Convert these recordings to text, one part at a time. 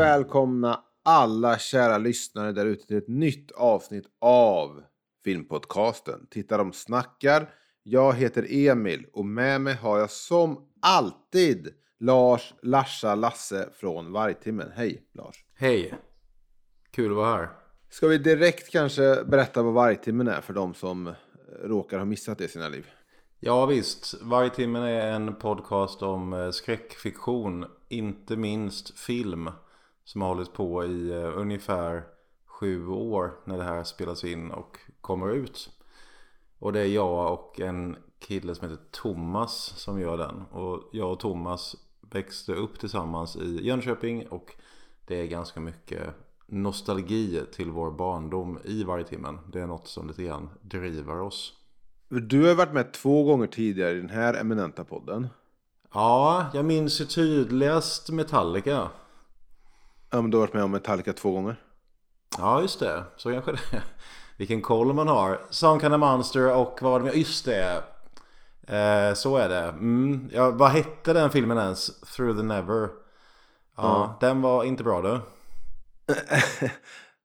välkomna alla kära lyssnare där ute till ett nytt avsnitt av Filmpodcasten. Titta de snackar. Jag heter Emil och med mig har jag som alltid Lars Larsa Lasse från Vargtimmen. Hej Lars! Hej! Kul att vara här. Ska vi direkt kanske berätta vad Vargtimmen är för de som råkar ha missat det i sina liv? Ja visst, Vargtimmen är en podcast om eh, skräckfiktion, inte minst film. Som har hållit på i eh, ungefär sju år när det här spelas in och kommer ut. Och det är jag och en kille som heter Thomas som gör den. Och jag och Thomas växte upp tillsammans i Jönköping och det är ganska mycket nostalgi till vår barndom i Vargtimmen. Det är något som lite grann driver oss. Du har varit med två gånger tidigare i den här eminenta podden. Ja, jag minns ju tydligast Metallica. Ja, men du har varit med om Metallica två gånger. Ja, just det. Så kanske det är. Vilken koll man har. Some kind of monster och vad var det mer? Just det. Eh, så är det. Mm. Ja, vad hette den filmen ens? Through the Never. Ja, den var inte bra du.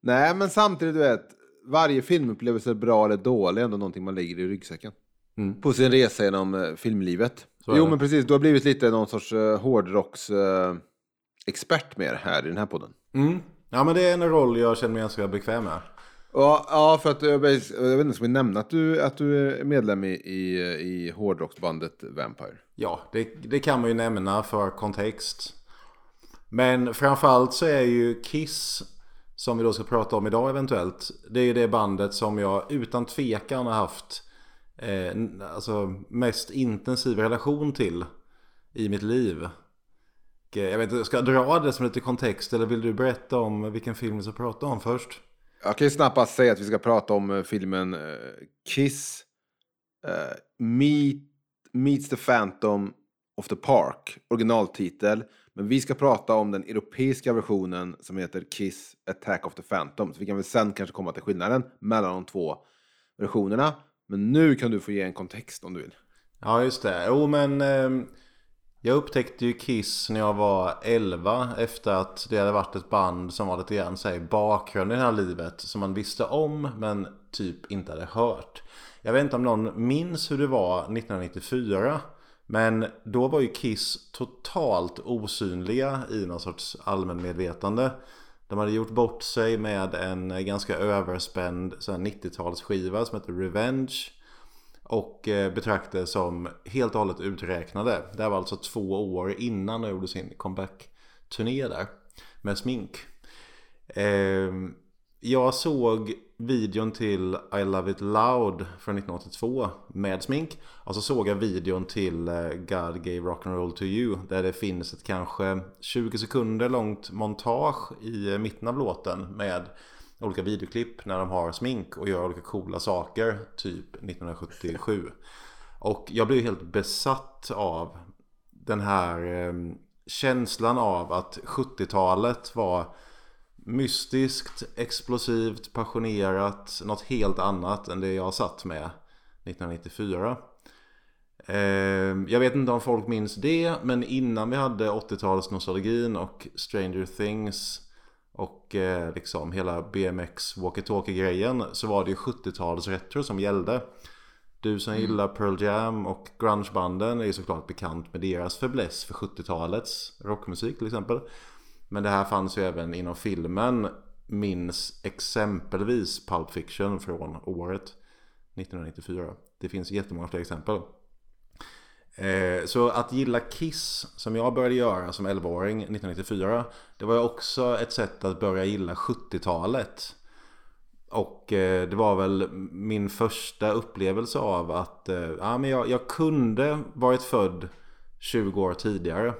Nej, men samtidigt du vet. Varje filmupplevelse, bra eller dålig, är ändå någonting man lägger i ryggsäcken. Mm. På sin resa genom eh, filmlivet. Jo, men precis. Du har blivit lite någon sorts uh, hårdrocks eh, expert mer här i den här podden. Mm. Ja, men det är en roll jag känner mig ganska bekväm med. Ja, ja för att jag, vet- inte, ska vi nämna att du, att du är medlem i, i, i hårdrocksbandet Vampire? Ja, det, det kan man ju nämna för kontext. Men framförallt så är ju Kiss, som vi då ska prata om idag eventuellt, det är ju det bandet som jag utan tvekan har haft eh, alltså mest intensiv relation till i mitt liv. Eh, Jag vet inte, ska jag dra det som lite kontext eller vill du berätta om vilken film vi ska prata om först? Jag kan ju snabbast säga att vi ska prata om eh, filmen eh, Kiss eh, Meet, Meets the Phantom of the Park, originaltitel. Men vi ska prata om den europeiska versionen som heter Kiss Attack of the Phantom. Så vi kan väl sen kanske komma till skillnaden mellan de två versionerna. Men nu kan du få ge en kontext om du vill. Ja just det. Jo men eh, jag upptäckte ju Kiss när jag var 11 efter att det hade varit ett band som var lite grann såhär i bakgrunden i det här livet som man visste om men typ inte hade hört. Jag vet inte om någon minns hur det var 1994 men då var ju Kiss totalt osynliga i någon sorts allmänmedvetande. De hade gjort bort sig med en ganska överspänd här 90-talsskiva som heter Revenge. Och eh, betraktades som helt och hållet uträknade. Det här var alltså två år innan de gjorde sin comeback-turné där. Med smink. Ehm, jag såg videon till I Love It Loud från 1982 med smink. Och så såg jag videon till eh, God Gave Rock'n'Roll To You. Där det finns ett kanske 20 sekunder långt montage i eh, mitten av låten med olika videoklipp när de har smink och gör olika coola saker. Typ 1977. Och jag blev helt besatt av den här eh, känslan av att 70-talet var mystiskt, explosivt, passionerat, något helt annat än det jag satt med 1994. Eh, jag vet inte om folk minns det, men innan vi hade 80-talsnostalgin och Stranger Things och eh, liksom hela BMX walkie-talkie-grejen så var det ju 70-tals retro som gällde. Du som gillar Pearl Jam och grungebanden är ju såklart bekant med deras fäbless för 70-talets rockmusik till exempel. Men det här fanns ju även inom filmen. Minns exempelvis Pulp Fiction från året 1994. Det finns jättemånga fler exempel. Eh, så att gilla Kiss, som jag började göra som 11-åring 1994, det var också ett sätt att börja gilla 70-talet. Och eh, det var väl min första upplevelse av att eh, ja, men jag, jag kunde varit född 20 år tidigare.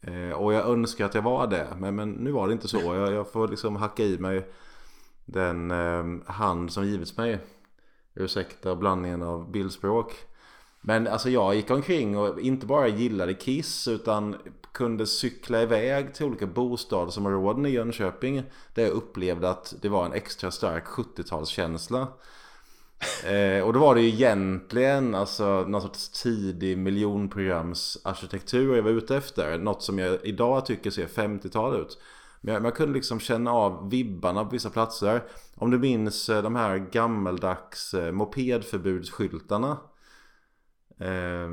Eh, och jag önskar att jag var det. Men, men nu var det inte så. Jag, jag får liksom hacka i mig den eh, hand som givits mig. Ursäkta blandningen av bildspråk. Men alltså jag gick omkring och inte bara gillade Kiss utan kunde cykla iväg till olika bostadsområden i Jönköping. Där jag upplevde att det var en extra stark 70-talskänsla. Eh, och då var det ju egentligen alltså någon sorts tidig miljonprogramsarkitektur jag var ute efter. Något som jag idag tycker ser 50-tal ut. Men jag, men jag, kunde liksom känna av vibbarna på vissa platser. Om du minns eh, de här gammeldags eh, mopedförbudsskyltarna. Eh,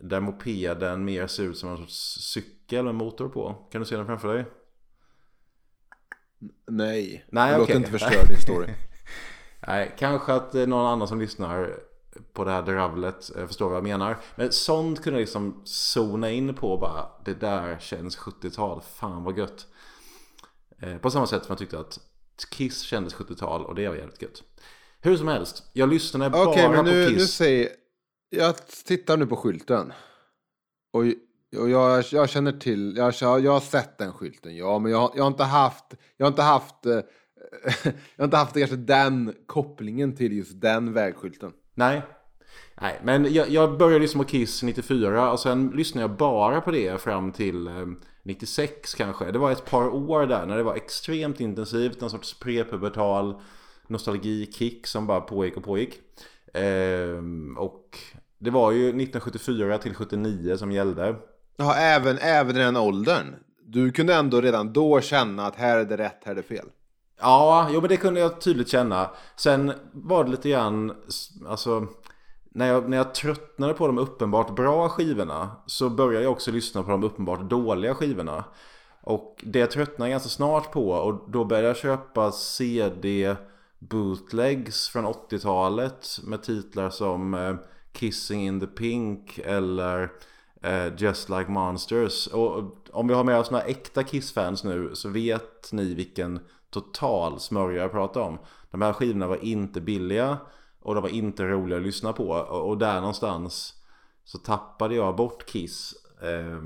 där mopeden mer ser ut som en sorts cykel med motor på. Kan du se den framför dig? Nej, Nej låt okej. inte förstöra din story. Nej, kanske att någon annan som lyssnar på det här dravlet eh, förstår vad jag menar. Men sånt kunde jag liksom zona in på bara. Det där känns 70-tal. Fan vad gött. Eh, På samma sätt som jag tyckte att Kiss kändes 70-tal och det var jävligt gött. Hur som helst, jag lyssnade Okej, bara nu, på nu Kiss. säger... Jag tittar nu på skylten. Och, och jag, jag känner till... Jag, jag har sett den skylten, ja. Men jag, har- jag har inte haft... Jag har inte haft... Eh, jag har inte haft kanske den kopplingen till just den vägskylten. Nej. Nej, men jag, jag började lyssna på Kiss 94 och sen lyssnade jag bara på det fram till eh, 96 kanske. Det var ett par år där när det var extremt intensivt, en sorts prepubertal nostalgikick som bara pågick och pågick. Ehm, och det var ju 1974 till 79 som gällde. Ja, även, även i den åldern. Du kunde ändå redan då känna att här är det rätt, här är det fel. Ja, jo men det kunde jag tydligt känna. Sen var det lite grann, alltså när jag, när jag tröttnade på de uppenbart bra skivorna så började jag också lyssna på de uppenbart dåliga skivorna. Och det tröttnade jag ganska snart på och då började jag köpa CD bootlegs från 80-talet med titlar som eh, Kissing in the Pink eller eh, Just Like Monsters. Och om vi har med oss några äkta Kiss-fans nu så vet ni vilken total smörja jag pratar om. De här skivorna var inte billiga och de var inte roliga att lyssna på. Och, och där någonstans så tappade jag bort Kiss. Eh,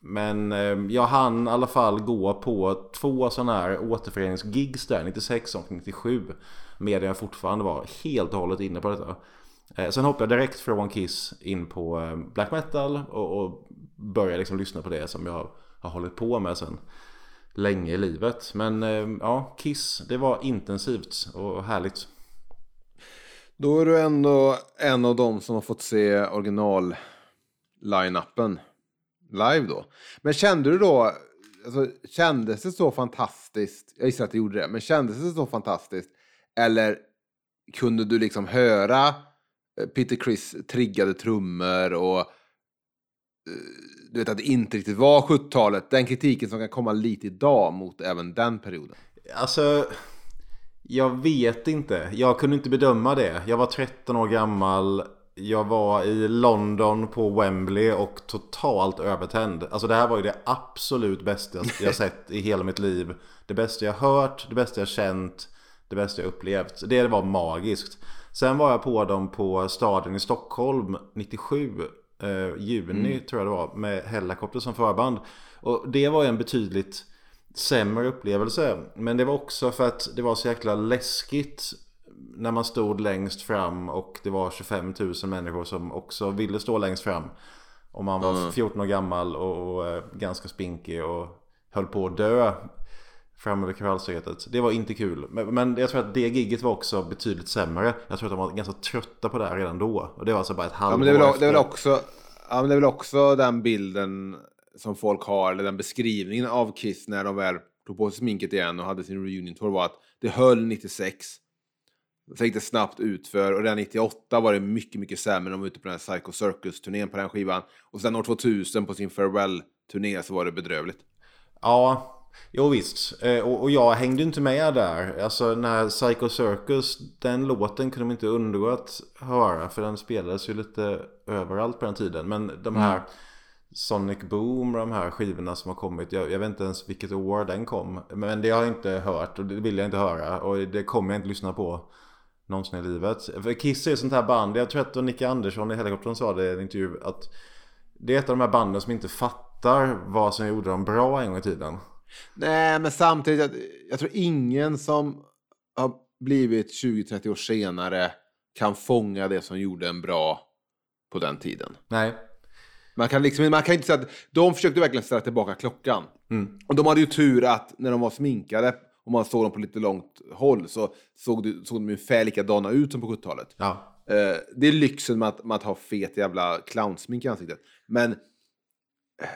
men eh, jag hann i alla fall gå på två sådana här återföreningsgigs där, 96 och 97. Medan jag fortfarande var helt och hållet inne på detta. Eh, sen hoppade jag direkt från Kiss in på eh, black metal och, och började liksom lyssna på det som jag har hållit på med sen länge i livet. Men eh, ja, Kiss, det var intensivt och härligt. Då är du ändå en av dem som har fått se original line-upen live då. Men kände du då, alltså, kändes det så fantastiskt? Jag gissar att det gjorde det, men kändes det så fantastiskt? Eller kunde du liksom höra Peter Criss triggade trummor och eh, du vet att det inte riktigt var 70-talet? Den kritiken som kan komma lite idag mot även den perioden. Alltså, jag vet inte. Jag kunde inte bedöma det. Jag var 13 år gammal. Jag var i London på Wembley och totalt övertänd. Alltså det här var ju det absolut bästa jag sett i hela mitt liv. Det bästa jag hört, det bästa jag känt, det bästa jag upplevt. Det var magiskt. Sen var jag på dem på staden i Stockholm 97, eh, juni tror jag det var, med Hellacopter som förband. Och det var ju en betydligt sämre upplevelse. Men det var också för att det var så jäkla läskigt när man stod längst fram och det var 25 000 människor som också ville stå längst fram. Och man var 14 år gammal och, och eh, ganska spinkig och höll på att dö vid kravallstaketet. Det var inte kul. Men, men jag tror att det gigget var också betydligt sämre. Jag tror att de var ganska trötta på det här redan då. Och det var alltså bara ett Ja, halvår men det är, väl, efter. det, är väl också, ja, men det är väl också den bilden som folk har, eller den beskrivningen av Kiss när de väl tog på sig sminket igen och hade sin reunion tour var att det höll 96. Sen gick det snabbt utför och redan 98 var det mycket, mycket sämre. De var ute på den här Psycho Circus-turnén på den skivan. Och sen år 2000 på sin farewell-turné så var det bedrövligt. Ja, jo visst. Eh, Och, och jag hängde inte med där. Alltså när Psycho Circus, den låten kunde man inte undgå att höra. För den spelades ju lite överallt på den tiden. Men de här Sonic Boom och de här skivorna som har kommit. Jag, jag, vet inte ens vilket år den kom. Men det har jag inte hört och det vill jag inte höra. Och det kommer jag inte lyssna på någonsin i livet. För Kiss är ett sånt här band. Jag tror att Nicke Andersson i Helikoptern sa det i en intervju. Att det är ett av de här banden som inte fattar vad som gjorde dem bra en gång i tiden. Nej, men samtidigt, jag, jag tror ingen som har blivit 20-30 år senare kan fånga det som gjorde en bra på den tiden. Nej. Man kan, liksom, man kan inte säga att de försökte verkligen ställa tillbaka klockan. Mm. Och de hade ju tur att när de var sminkade och man såg dem på lite långt håll så såg, det, såg de ungefär likadana ut som på 70-talet. Ja. Eh, det är lyxen med att, med att ha fet jävla clownsmink i ansiktet. Men eh,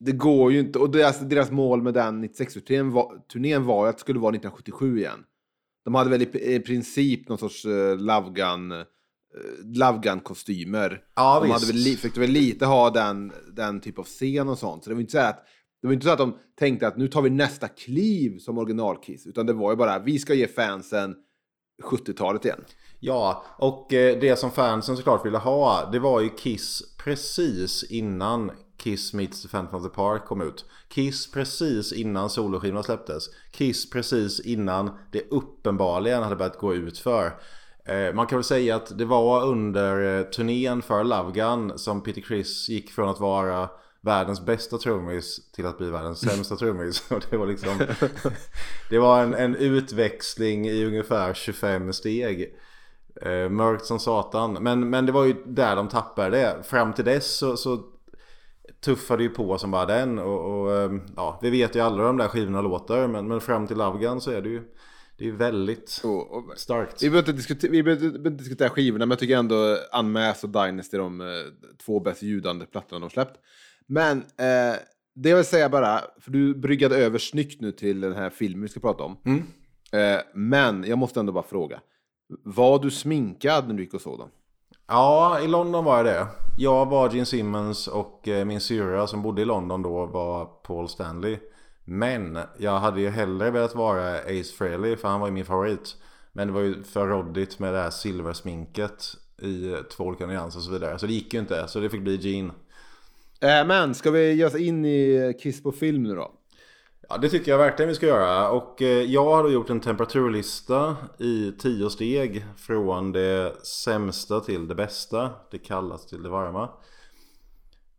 det går ju inte. Och deras, deras mål med den 96-turnén var, turnén var att det skulle vara 1977 igen. De hade väl i, i princip någon sorts uh, Love Gun, uh, Love Gun-kostymer. Ja, de visst. hade väl, fick väl lite ha den, den typ av scen och sånt. Så det var inte så att det var inte så att de tänkte att nu tar vi nästa kliv som originalkiss. Utan det var ju bara vi ska ge fansen 70-talet igen. Ja, och eh, det som fansen såklart ville ha det var ju Kiss precis innan Kiss Meets the Phantom of the Park kom ut. Kiss precis innan soloskivorna släpptes. Kiss precis innan det uppenbarligen hade börjat gå ut för. Eh, man kan väl säga att det var under eh, turnén för Love Gun som Peter Criss gick från att vara världens bästa trummis till att bli världens sämsta trummis. Det var liksom Det var en, en utväxling i ungefär 25 steg. Eh, mörkt som satan. Men, men det var ju där de tappade det. Fram till dess så, så tuffade ju på som bara den. Och, och eh, ja, vi vet ju alla de där skivorna låter. Men, men fram till Love Gun så är det ju det är väldigt Och, och, starkt. Vi behöver inte, diskutera, vi behöver inte diskutera skivorna, men jag tycker ändå Unmasked och Dynasty är de eh, två bäst ljudande plattorna de släppt. Men eh, det jag vill säga bara, för du bryggade över snyggt nu till den här filmen vi ska prata om. Mm. Eh, men jag måste ändå bara fråga. Var du sminkad när du gick och såg dem? Ja, i London var jag det. Jag var Gene Simmons och eh, min syrra som bodde i London då var Paul Stanley. Men jag hade ju hellre velat vara Ace Frehley för han var ju min favorit. Men det var ju för råddigt med det här silversminket i två olika nyanser och så vidare. Så det gick ju inte, så det fick bli Gene. Äh, men ska vi ge oss in i Kiss på film nu då? Ja, det tycker jag verkligen vi ska göra. Och eh, jag har då gjort en temperaturlista i tio steg. Från det sämsta till det bästa. Det kallaste till det varma.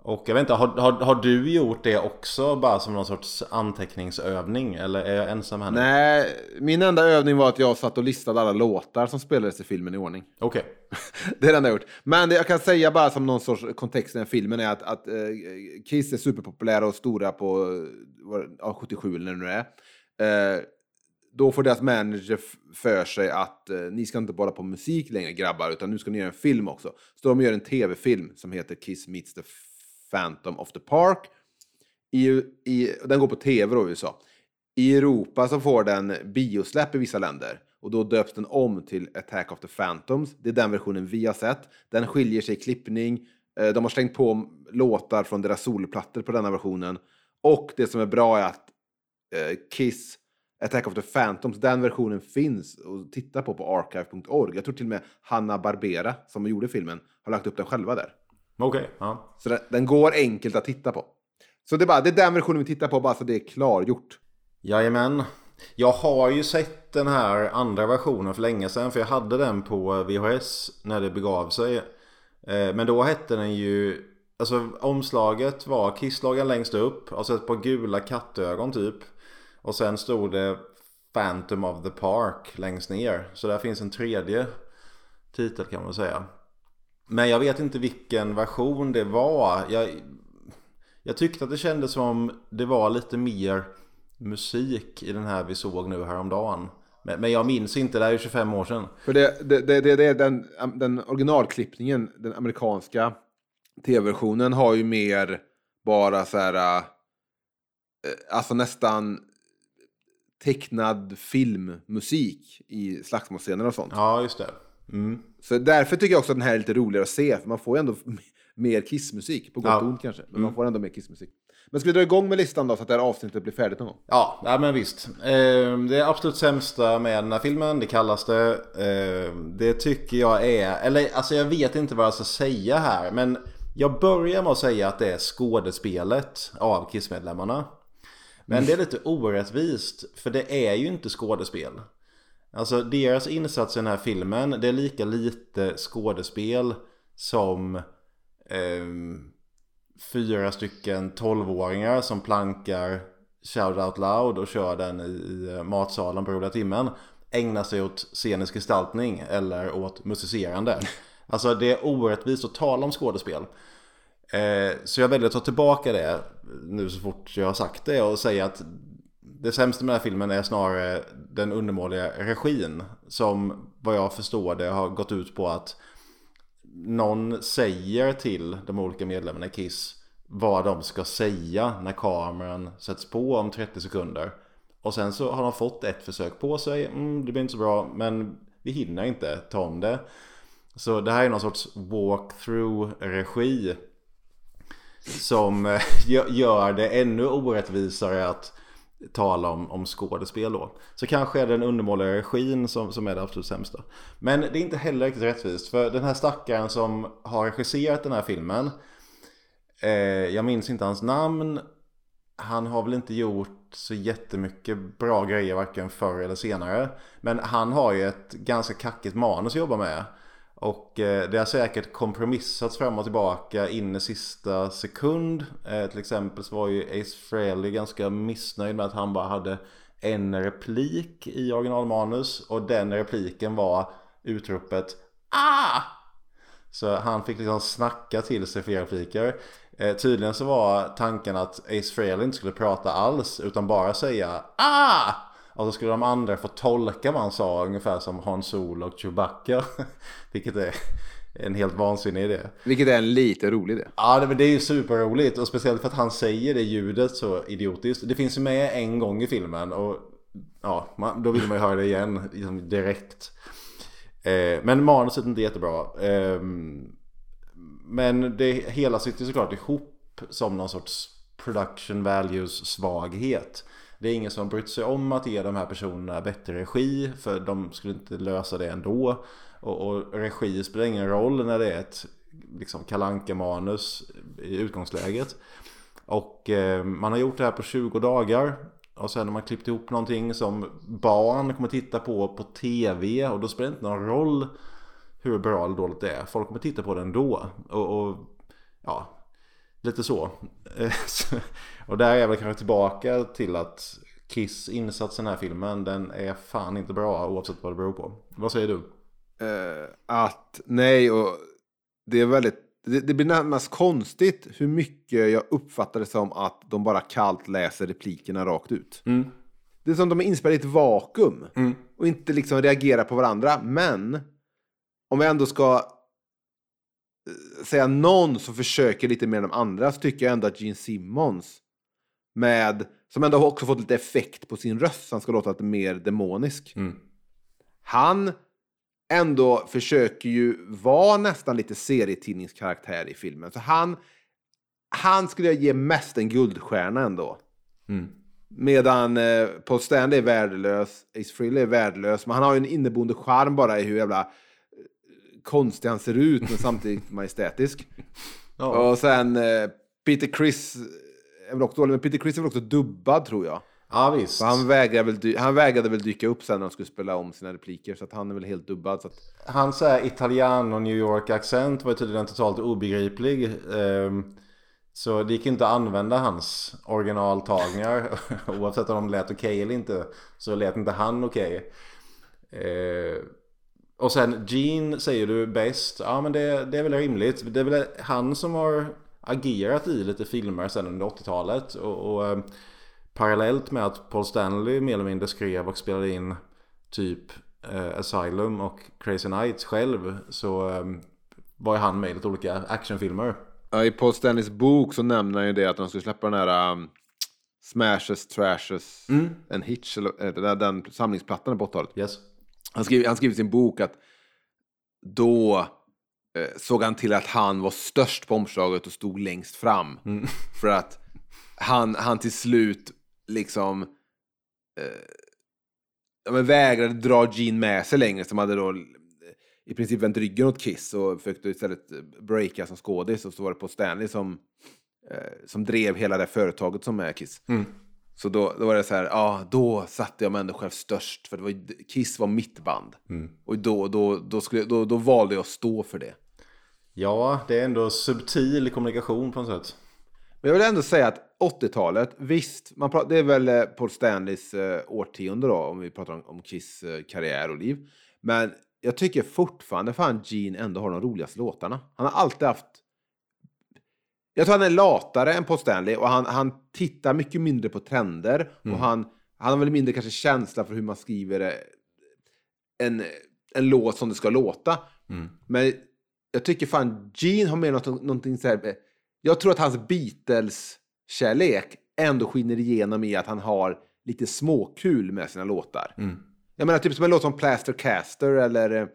Och jag vet inte, har, har, har du gjort det också bara som någon sorts anteckningsövning? Eller är jag ensam här nu? Nej, min enda övning var att jag satt och listade alla låtar som spelades i filmen i ordning. Okej. Det är det enda jag gjort. Men det jag kan säga bara som någon sorts kontext i den filmen är att, att eh, Kiss är superpopulära och stora på ja, 77 eller när det nu är. Eh, då får deras manager för sig att eh, ni ska inte bara på musik längre grabbar, utan nu ska ni göra en film också. Så de gör en tv-film som heter Kiss Meets the Phantom of the Park. I, i, den går på tv då i USA. I Europa så får den biosläpp i vissa länder. Och då döps den om till Attack of the Phantoms. Det är den versionen vi har sett. Den skiljer sig i klippning. Eh, de har slängt på låtar från deras solplattor på denna versionen. Och det som är bra är att eh, Kiss Attack of the Phantoms, den versionen finns att titta på på archive.org. Jag tror till och med Hanna Barbera, som gjorde filmen, har lagt upp den själva där. Okej, ja. Så den, den går enkelt att titta på. Så det är, bara, det är den versionen vi tittar på, bara så det är klargjort. Jajamän. Jag har ju sett den här andra versionen för länge sedan. För jag hade den på VHS när det begav sig. Eh, Men då hette den ju... Alltså omslaget var kisslagen längst upp. Alltså ett par gula kattögon typ. Och sen stod det Phantom of the Park längst ner. Så där finns en tredje titel kan man säga. Men jag vet inte vilken version det var. Jag, jag tyckte att det kändes som det var lite mer musik i den här vi såg nu häromdagen. Men, men jag minns inte, det här är ju 25 år sedan. För det, det, det, det, är den, den originalklippningen, den amerikanska tv-versionen har ju mer bara så här, äh, alltså nästan tecknad filmmusik i slagsmålscener och sånt. Ja, just det. Mm. Så därför tycker jag också att den här är lite roligare att se, för man får ju ändå mer kissmusik, på gott Ja. och ont kanske, men man får ändå mer kissmusik. Men ska vi dra igång med listan då, så att det här avsnittet blir färdigt någon gång? Ja, ja, men visst. Eh, det absolut sämsta med den här filmen, det kallas det. Eh, det tycker jag är, eller alltså jag vet inte vad jag ska säga här, men Jag börjar med att säga att det är skådespelet av Kiss-medlemmarna. Men det är lite orättvist, för det är ju inte skådespel. Alltså deras insats i den här filmen, det är lika lite skådespel som eh, fyra stycken tolvåringar som plankar Shout Out Loud och kör den i, i matsalen på roliga timmen ägnar sig åt scenisk gestaltning eller åt musicerande. Alltså det är orättvist att tala om skådespel. Eh, så jag väljer att ta tillbaka det nu så fort jag har sagt det och säga att det sämsta med den här filmen är snarare den undermåliga regin. Som vad jag förstår det har gått ut på att någon säger till de olika medlemmarna i Kiss vad de ska säga när kameran sätts på om 30 sekunder. Och sen så har de fått ett försök på sig. Mm, det blir inte så bra men vi hinner inte ta om det. Så det här är någon sorts walkthrough-regi. Som gör det ännu orättvisare att tala om, om skådespel då. Så kanske är det den undermåliga regin som, som är det absolut sämsta. Men det är inte heller riktigt rättvist. För den här stackaren som har regisserat den här filmen. Eh, jag minns inte hans namn. Han har väl inte gjort så jättemycket bra grejer varken förr eller senare. Men han har ju ett ganska kackigt manus att jobba med. Och eh, det har säkert kompromissats fram och tillbaka in i sista sekund. Eh, till exempel så var ju Ace Frehley ganska missnöjd med att han bara hade en replik i originalmanus. Och den repliken var utropet Ah! Så han fick liksom snacka till sig fler repliker. Eh, tydligen så var tanken att Ace Frehley inte skulle prata alls utan bara säga Ah! Och så skulle de andra få tolka vad han sa ungefär som Han Solo och Chewbacca. Vilket är en helt vansinnig idé. Vilket är en lite rolig idé. Ja, det, det är ju superroligt. Och speciellt för att han säger det ljudet så idiotiskt. Det finns ju med en gång i filmen. Och ja, då vill man ju höra det igen liksom direkt. Eh, men manuset är inte jättebra. Eh, men det hela sitter såklart ihop som någon sorts production values svaghet. Det är ingen som brytt sig om att ge de här personerna bättre regi för de skulle inte lösa det ändå. Och, och regi spelar ingen roll när det är ett liksom kalanka manus i utgångsläget. Och eh, man har gjort det här på 20 dagar. Och sen har man klippt ihop någonting som barn kommer titta på på tv. Och då spelar det inte någon roll hur bra eller dåligt det är. Folk kommer titta på det ändå. Och, och ja, lite så. och där är jag väl kanske tillbaka till att Kiss insats i den här filmen, den är fan inte bra oavsett vad det beror på. Vad säger du? Uh, att nej, och det är väldigt, det, det, blir närmast konstigt hur mycket jag uppfattar det som att de bara kallt läser replikerna rakt ut. Mm. Det är som de är inspelade i ett vakuum mm. och inte liksom reagerar på varandra. Men om vi ändå ska säga någon som försöker lite mer än de andra så tycker jag ändå att Gene Simmons med, som ändå också fått lite effekt på sin röst, han ska låta lite mer demonisk. Mm. Han ändå försöker ju vara nästan lite serietidningskaraktär i filmen. Så han, han skulle jag ge mest en guldstjärna ändå. Mm. Medan eh, Paul Stanley är värdelös, Ace Frehley är värdelös, men han har ju en inneboende charm bara i hur jävla konstig han ser ut men samtidigt majestätisk. Ja. Och sen eh, Peter Chris är väl också dålig, men Peter Chris är väl också dubbad tror jag. Ja visst. han, vägrade väl, han vägrade väl dyka upp sen när han skulle spela om sina repliker så att han är väl helt dubbad. Så att... Hans italian och New York-accent var tydligen totalt obegriplig. Um, så det gick inte att använda hans originaltagningar oavsett om de lät okej okay eller inte. Så lät inte han okej. Okay. Uh, och sen Gene säger du bäst. Ja men det, det är väl rimligt. Det är väl han som har agerat i lite filmer sen under 80-talet. Och, och eh, parallellt med att Paul Stanley mer eller mindre skrev och spelade in typ eh, Asylum och Crazy Nights själv. Så eh, var ju han med i lite olika actionfilmer. Ja, I Paul Stanleys bok så nämner han ju det att de skulle släppa den här um, Smashes, Trashes, mm. en Hitch, eller, äh, den, den samlingsplattan på 80-talet. Yes. Han skriver, han skriver i sin bok att då eh, såg han till att han var störst på omslaget och stod längst fram. Mm. För att han, han till slut liksom eh, men vägrade dra Gene med sig längre som hade då i princip vänt ryggen åt Kiss och försökte istället breaka som skådis och så var det på Stanley som, eh, som drev hela det företaget som är Kiss. Så då, då var det så här, ja, då satte jag mig ändå själv störst. För det var, Kiss var mitt band. Och då, då, då, skulle, då, då valde jag att stå för det. Ja, det är ändå subtil kommunikation på något sätt. Men jag vill ändå säga att 80-talet, visst, man pratar, det är väl eh, Paul Stanleys eh, årtionde då, om vi pratar om, om Kiss eh, karriär och liv. Men jag tycker fortfarande fan Gene ändå har de roligaste låtarna. Han har alltid haft... Jag tror han är latare än Paul Stanley och han, han tittar mycket mindre på trender. Och han, han har väl mindre kanske känsla för hur man skriver eh, en, en låt som det ska låta. Men jag tycker fan Gene har mer något, någonting så här... eh, Jag tror att hans Beatles-kärlek ändå skiner igenom i att han har lite småkul med sina låtar. Jag menar typ som en låt som Plaster Caster eller eh,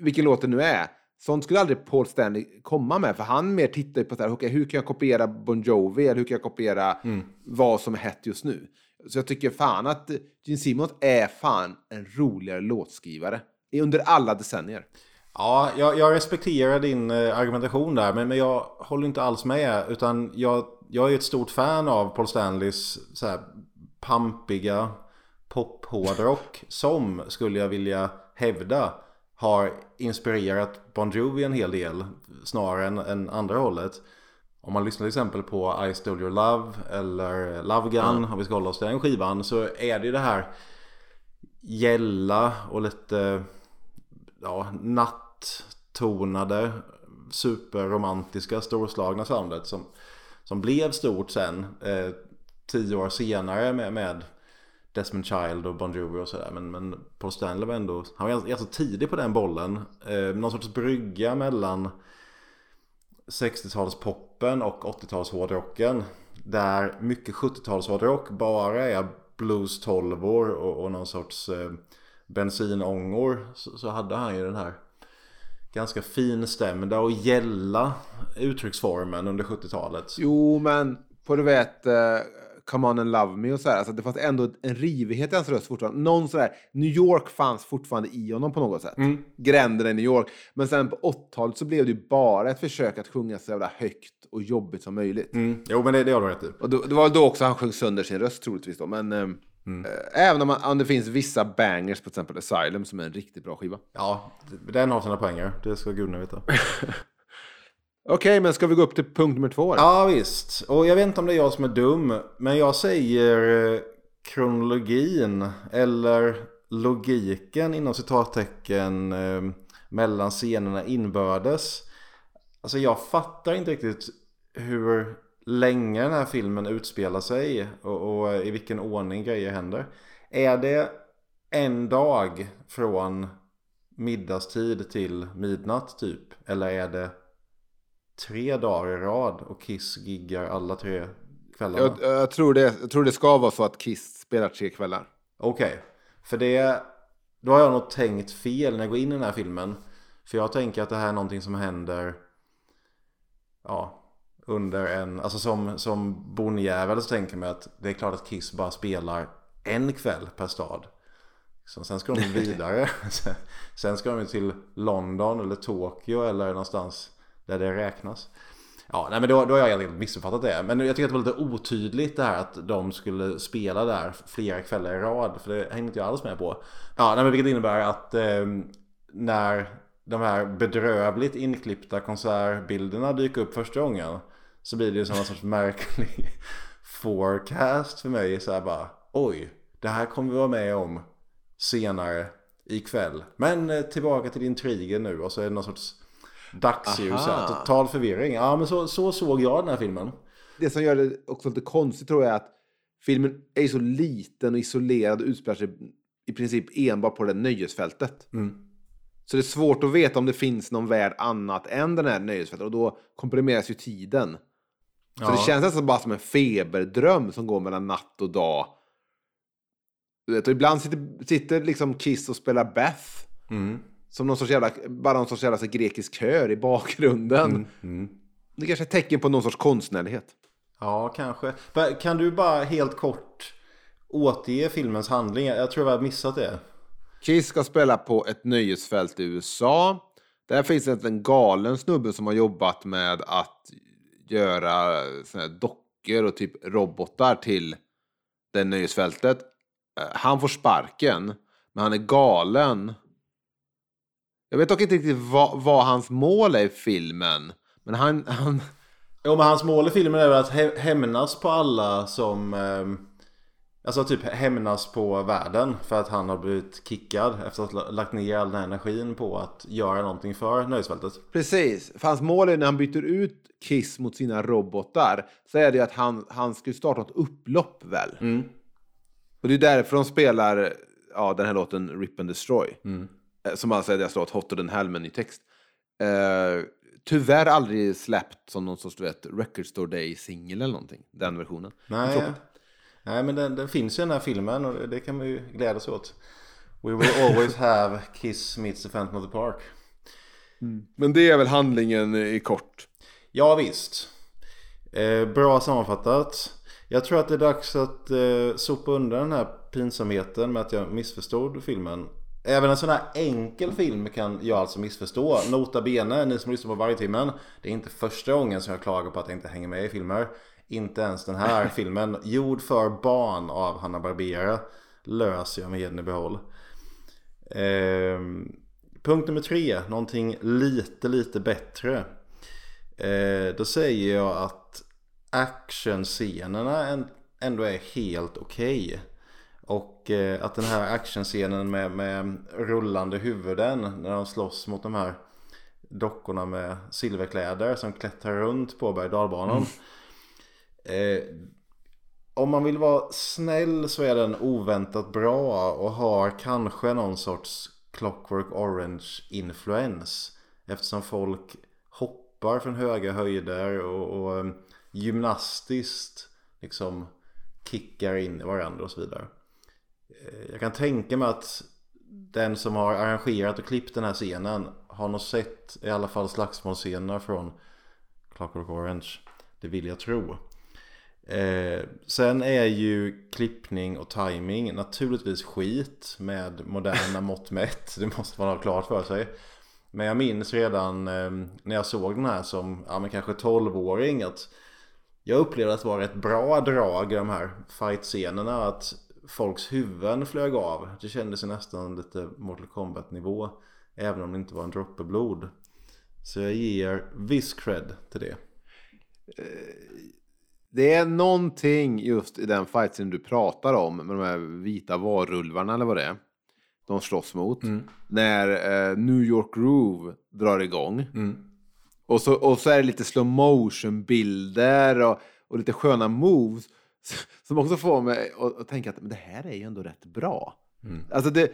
vilken låt det nu är. Sånt skulle aldrig Paul Stanley komma med, för han mer tittar på så här, okay, hur kan jag kopiera Bon Jovi eller hur kan jag kopiera vad som är hett just nu. Så jag tycker fan att eh, Gene Simmons är fan en roligare låtskrivare under alla decennier. Ja, jag, jag respekterar din eh, argumentation där, men, men jag håller inte alls med. Utan jag, jag är ett stort fan av Paul Stanleys så här, pampiga pop-hårdrock som, skulle jag vilja hävda, har inspirerat Bon Jovi en hel del, snarare än, än andra hållet. Om man lyssnar till exempel på I Stole Your Love eller Love Gun, om vi ska hålla oss till den skivan, så är det ju det här gälla och lite ja, natttonade, superromantiska, storslagna soundet som, som blev stort sen, eh, tio år senare med, med Desmond Child och Bon Jovi och sådär. Men, men Paul Stanley var ändå, han var ganska tidig på den bollen. Eh, någon sorts brygga mellan 60-talspoppen och 80-tals hårdrocken. Där mycket 70-tals hårdrock bara är blues 12 och, och någon sorts eh, bensinångor. Så, så hade han ju den här ganska finstämda och gälla uttrycksformen under 70-talet. Jo, men på du vet, uh, Come On and Love Me och så här, alltså det fanns ändå en rivighet i hans röst fortfarande. Någon sådär, New York fanns fortfarande i honom på något sätt. Gränderna i New York. Men sen på 80-talet så blev det ju bara ett försök att sjunga så jävla högt och jobbigt som möjligt. Mm. Jo men det, det har du rätt i. Och då, det var då också han sjöng sönder sin röst troligtvis då. Men ehm, eh, även om, man, om det finns vissa bangers, på exempel Asylum, som är en riktigt bra skiva. Ja, den har sina poänger. Det ska gudarna veta. Okej, men ska vi gå upp till punkt nummer två? då? Ja visst. Och jag vet inte om det är jag som är dum. Men jag säger eh, kronologin. Eller logiken inom citattecken. Eh, mellan scenerna inbördes. Alltså jag fattar inte riktigt hur länge den här filmen utspelar sig. Och, och i vilken ordning grejer händer. Är det en dag från middagstid till midnatt typ? Eller är det tre dagar i rad och Kiss giggar alla tre kvällarna? Jag, jag, tror det, jag tror det ska vara så att Kiss spelar tre kvällar. Okej, för det... Då har jag nog tänkt fel när jag går in i den här filmen. För jag tänker att det här är någonting som händer... Ja, under en... Alltså som, som bonnjävel så tänker man att det är klart att Kiss bara spelar en kväll per stad. Så sen ska de vidare. Sen- ska de till London eller Tokyo eller någonstans där det räknas. Ja, nej men då, då har jag helt missuppfattat det. Men jag tycker att det var lite otydligt det här att de skulle spela där flera kvällar i rad. För det hängde inte jag alls med på. Ja, nej men vilket innebär att eh, när de här bedrövligt inklippta konsertbilderna dyker upp första gången. Så blir det ju som en sorts märklig forecast för mig. Så här bara, oj, det här kommer vi vara med om senare ikväll. Men eh, tillbaka till intrigen nu och så är det någon sorts dagsljus här. Total förvirring. Ja men så, så såg jag den här filmen. Det som gör det också lite konstigt tror jag är att filmen är så liten och isolerad och utspelar sig i princip enbart på det nöjesfältet. Så det är svårt att veta om det finns någon värld annat än den här nöjesfältet och då komprimeras ju tiden. Så Ja. det känns nästan bara som en feberdröm som går mellan natt och dag. Du vet, och ibland sitter, sitter liksom Kiss och spelar Beth. Mm. Som någon sorts jävla, bara någon sorts jävla så grekisk kör i bakgrunden. Mm. Det kanske är tecken på någon sorts konstnärlighet. Ja, kanske. Kan du bara helt kort återge filmens handling? Jag tror jag har missat det. Kiss ska spela på ett nöjesfält i USA. Där finns det en galen snubbe som har jobbat med att göra såna här dockor och typ robotar till det nöjesfältet. Eh, han får sparken, men han är galen. Jag vet dock inte riktigt vad, vad hans mål är i filmen. Men han, han, Jo men hans mål i filmen är väl att hämnas på alla som Eh Alltså typ hämnas på världen för att han har blivit kickad efter att ha lagt ner all den här energin på att göra någonting för nöjesfältet. Precis, för hans mål är när han byter ut Kiss mot sina robotar så är det att han, han ska ju starta ett upplopp väl? Och det är därför de spelar ja, den här låten Rip and Destroy. Eh, Som alltså är deras låt Hotter than Hell med ny text. Eh, tyvärr aldrig släppt som någon sorts du vet, Record Store Day-singel eller någonting. Den versionen. Nej. Nej men den, den finns ju den här filmen och det, kan vi ju glädjas åt. We will always have Kiss meets the Phantom of the Park. Men det är väl handlingen i kort. Ja visst. Eh, bra sammanfattat. Jag tror att det är dags att eh, sopa undan den här pinsamheten med att jag missförstod filmen. Även en sån här enkel film kan jag alltså missförstå. Nota bene, ni som lyssnar på varje timmen. Det är inte första gången som jag klagar på att jag inte hänger med i filmer. Inte ens den här filmen. Jord för barn av Hanna Barbera löser jag med heden i behåll. Ehm, punkt nummer tre, någonting lite, lite bättre. Eh, då säger jag att actionscenerna en- ändå är helt okej. Och eh, att den här actionscenen med, med rullande huvuden när de slåss mot de här dockorna med silverkläder som klättrar runt på berg och dalbanan. Eh, om man vill vara snäll så är den oväntat bra och har kanske någon sorts Clockwork Orange influens. Eftersom folk hoppar från höga höjder och, och eh, gymnastiskt liksom kickar in i varandra och så vidare. Eh, jag kan tänka mig att den som har arrangerat och klippt den här scenen har nog sett i alla fall slagsmålscener från Clockwork Orange. Det vill jag tro. Eh, sen är ju klippning och timing naturligtvis skit med moderna mått mätt. Det måste man ha klart för sig. Men jag minns redan eh, när jag såg den här som ja, men kanske 12-åring att jag upplevde att det var ett bra drag i de här fight-scenerna. Att folks huvuden flög av. Det kändes nästan lite Mortal Kombat nivå. Även om det inte var en droppe blod. Så jag ger viss cred till det. Eh, det är någonting just i den fightscenen du pratar om med de här vita varulvarna eller vad det är. De slåss mot. När eh, New York Groove drar igång. Och, så, och så är det lite slow motion bilder och, och lite sköna moves. Som också får mig att, att tänka att men det här är ju ändå rätt bra. Alltså det,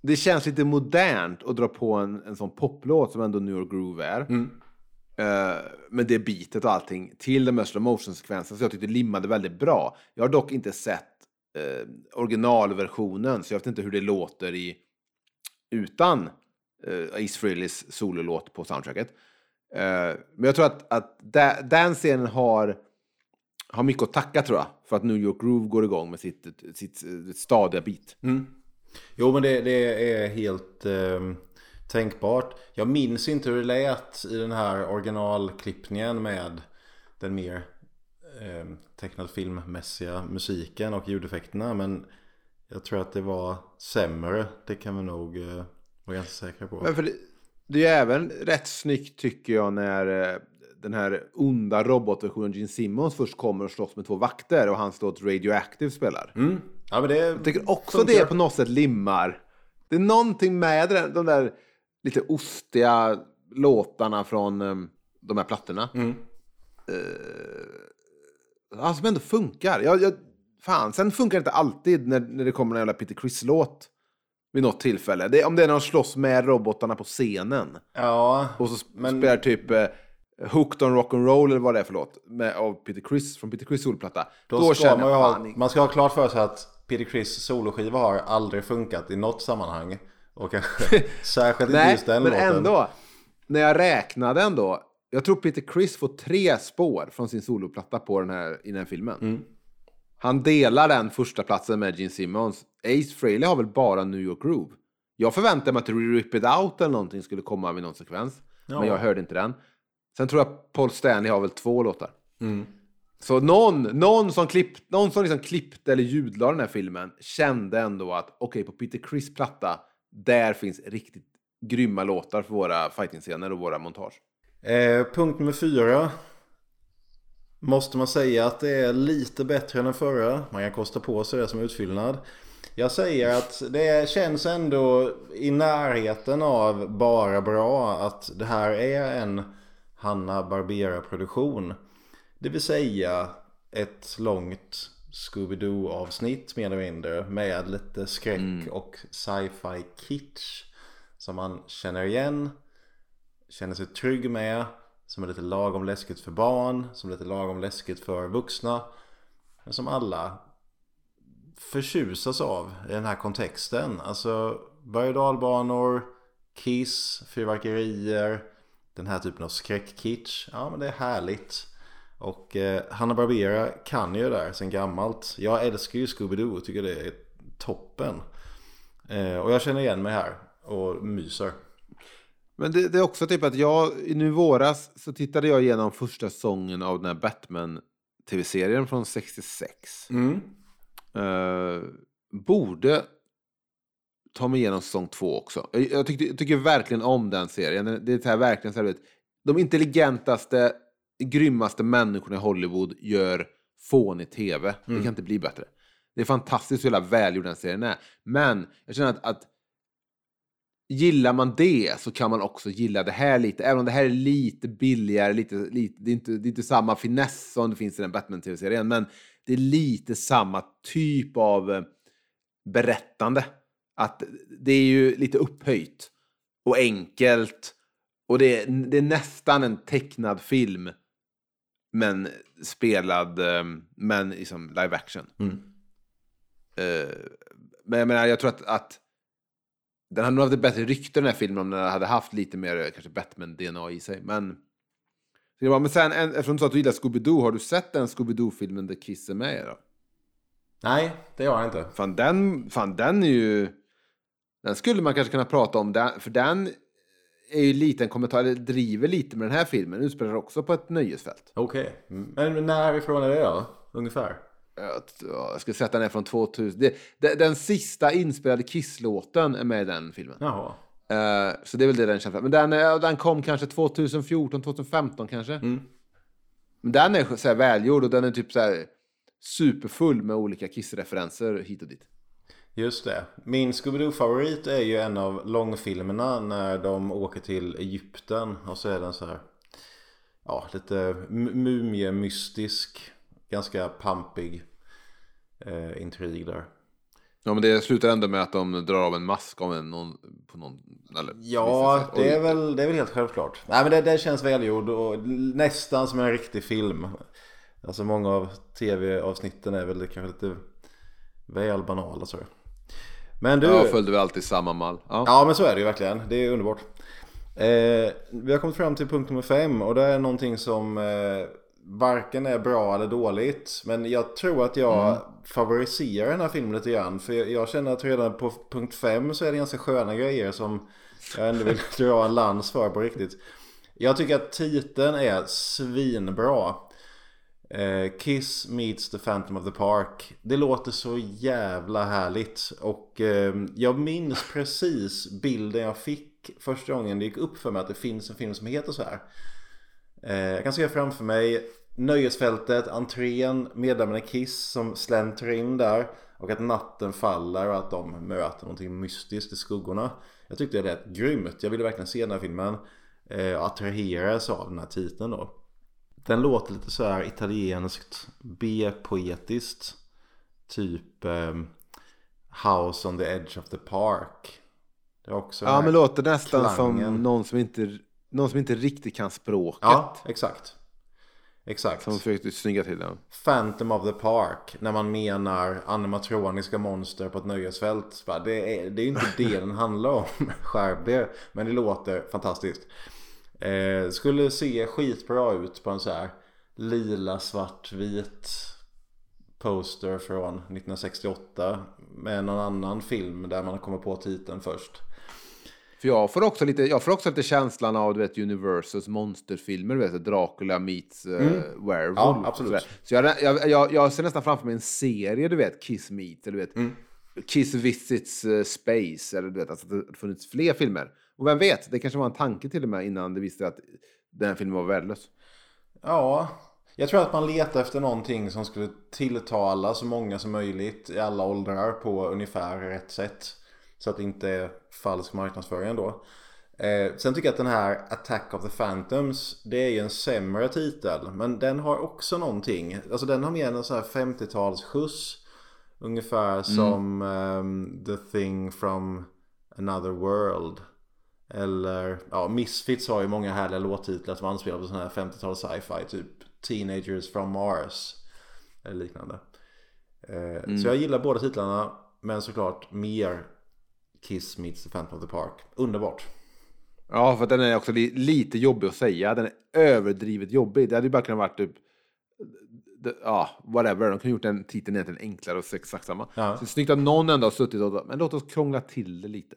det känns lite modernt att dra på en, en sån poplåt som ändå New York Groove är. Eh, Eh, med det bitet och allting till de här slow motion sekvenserna så jag tyckte det limmade väldigt bra. Jag har dock inte sett eh, originalversionen så jag vet inte hur det låter i utan eh, Ace Frehleys sololåt på soundtracket. Eh, men jag tror att, att da, den scenen har, har mycket att tacka tror jag för att New York Groove går igång med sitt, sitt, sitt stadiga beat. Mm. Jo men det, det är helt eh, tänkbart. Jag minns inte hur det lät i den här originalklippningen med den mer eh, tecknad filmmässiga musiken och ljudeffekterna. Men jag tror att det var sämre. Det kan vi nog eh, vara ganska säkra på. Men för det, det är även rätt snyggt tycker jag när eh, den här onda robotversionen Gene Simmons först kommer och slåss med två vakter och hans låt Radioactive spelar. Mm. Ja men det Jag tycker också funkar. det på något sätt limmar. Det är någonting med den, de där lite ostiga låtarna från eh, de här plattorna. Mm. Eh, ja, som ändå funkar. Jag, jag, fan, sen funkar det inte alltid när, när det kommer en jävla Peter Criss-låt. Vid något tillfälle. Det, om det är när de slåss med robotarna på scenen. Ja, Och så Men- spelar typ eh, Hooked on Rock'n'Roll eller vad det är för låt. Med, av Peter Criss, från Peter Criss solplatta. då, Då, ska man, ha, man ska ha klart för sig att Peter Criss soloskiva har aldrig funkat i något sammanhang. Och kanske särskilt inte just den men låten. ändå. När jag räknade ändå. Jag tror Peter Criss får tre spår från sin soloplatta på den här, i den här filmen. Mm. Han delar den första platsen med Gene Simmons. Ace Frehley har väl bara New York Groove. Jag förväntade mig att Rip It Out eller någonting skulle komma vid någon sekvens. Ja. Men jag hörde inte den. Sen tror jag Paul Stanley har väl två låtar. Mm. Så någon, någon som, klipp, någon som liksom klippte eller ljudlade den här filmen kände ändå att okej, på Peter Criss platta, där finns riktigt grymma låtar för våra fighting-scener och våra montage. Eh, punkt nummer fyra. Måste man säga att det är lite bättre än den förra. Man kan kosta på sig det som utfyllnad. Jag säger att det känns ändå i närheten av bara bra att det här är en Hanna Barbera-produktion. Det vill säga ett långt Scooby-Doo avsnitt mer eller mindre med lite skräck och sci-fi kitsch som man känner igen, känner sig trygg med, som är lite lagom läskigt för barn, som är lite lagom läskigt för vuxna. Men som alla förtjusas av i den här kontexten. Alltså berg och dalbanor, kiss, fyrverkerier, den här typen av skräckkitsch. Ja men det är härligt. Och eh, Hanna Barbera kan ju det där sen gammalt. Jag älskar ju Scooby-Doo och tycker det är toppen. Eh, och jag känner igen mig här och myser. Men det, det är också typ att jag, nu våras så tittade jag igenom första säsongen av den här Batman-tv-serien från 66. Mm. Eh, borde ta mig igenom säsong två också. Jag, jag, tyckte, jag tycker verkligen om den serien. Det är så här, verkligen så här, vet, de intelligentaste, grymmaste människorna i Hollywood gör fånig tv. Det kan inte bli bättre. Det är fantastiskt hur jävla välgjord den serien är. Men jag känner att, att gillar man det så kan man också gilla det här lite. Även om det här är lite billigare, lite, lite, det, är inte, det är inte samma finess som det finns i den Batman-tv-serien. Men det är lite samma typ av eh, berättande. Att det är ju lite upphöjt och enkelt. Och det är, det är nästan en tecknad film. Men spelad, eh, men liksom live action. Mm. Eh, men jag menar, jag tror att, att den hade nog haft ett bättre rykte den här filmen om den hade haft lite mer eh, kanske Batman-DNA i sig. Men, så det var, men sen, en, eftersom du sa att du gillar Scooby-Doo, har du sett den Scooby-Doo-filmen där Kiss är med då? Nej, det gör jag inte. Fan den, fan den är ju... Den skulle man kanske kunna prata om, den, för den är ju lite en kommentar, eller driver lite med den här filmen. Utspelar också på ett nöjesfält. Okej. Men när ifrån är det då? Ungefär? Jag, ska säga att den är från 2000. Det, det, den sista inspelade Kiss-låten är med i den filmen. Jaha. Eh, så det är väl det den känns Men den, eh, den kom kanske 2014, 2015 kanske. Mm. Men den är så här välgjord och den är typ så här superfull med olika Kiss-referenser hit och dit. Just det. Min Scooby-Doo-favorit är ju en av långfilmerna när de åker till Egypten och så är den så här ja, lite mumie-mystisk, ganska pampig eh, intrig där. Ja, men det slutar ändå med att de drar av en mask av en, någon, på någon... Eller, Ja, det är, väl, det är väl helt självklart. Nej men det, det känns välgjord och nästan som en riktig film. Alltså många av tv-avsnitten är väl kanske lite väl banala så. Men du... Ja, följde vi alltid samma mall. Ja. Ja men så är det ju verkligen, det är underbart. Eh, vi har kommit fram till punkt nummer fem och det är någonting som eh, varken är bra eller dåligt. Men jag tror att jag favoriserar den här filmen lite grann. För jag, jag känner att redan på punkt fem så är det ganska sköna grejer som jag ändå vill dra en lans för på riktigt. Jag tycker att titeln är svinbra. Eh, Kiss meets the Phantom of the Park. Det låter så jävla härligt. Och eh, jag minns precis bilden jag fick första gången det gick upp för mig att det finns en film som heter så här. Eh, jag kan se framför mig nöjesfältet, entrén, medlemmarna i Kiss som slänter in där. Och att natten faller och att de möter någonting mystiskt i skuggorna. Jag tyckte det är rätt grymt. Jag ville verkligen se den här filmen. Eh, och attraheras av den här titeln då. Den låter lite så här italienskt B-poetiskt. Typ ehm, House on the edge of the park. Det är också ja, men låter nästan klangen. som någon som, inte, någon som inte riktigt kan språket. Ja, exakt. Exakt. Som försökte snygga till den. Phantom of the Park. När man menar animatroniska monster på ett nöjesfält. Det är, det är ju inte det den handlar om. Skärp er. Men det låter fantastiskt. Eh, skulle se skitbra ut på en så här lila svartvit poster från 1968 med någon annan film där man kommer på titeln först. För jag får också lite, jag får också lite känslan av du vet, Universals monsterfilmer, du vet, Dracula meets uh, Werewolf. Ja, absolut. Så jag, jag, jag, jag ser nästan framför mig en serie, du vet, Kiss Meet, eller du vet, Kiss Visits uh, Space, eller du vet, alltså, det har funnits fler filmer. Och vem vet, det kanske var en tanke till och med innan det visste att den här filmen var värdelös. Ja, jag tror att man letar efter någonting som skulle tilltala så många som möjligt i alla åldrar på ungefär rätt sätt. Så att det inte är falsk marknadsföring ändå. Eh, sen tycker jag att den här Attack of the Phantoms Det är ju en sämre titel Men den har också någonting Alltså den har mer en sån här 50-talsskjuts Ungefär som ehm, The Thing from Another World Eller ja, Misfits har ju många härliga låttitlar som anspelar på sån här 50-tals sci-fi Typ Teenagers from Mars Eller liknande eh, Så jag gillar båda titlarna Men såklart mer Kiss meets the Phantom of the Park Underbart Ja, för den är också li, lite jobbig att säga. Den är överdrivet jobbig. Det hade ju bara kunnat vara typ... Ja, whatever. De kunde gjort den titeln egentligen enklare och exakt samma. Ja. Så det är snyggt att någon ändå har suttit och... Men låt oss krångla till det lite.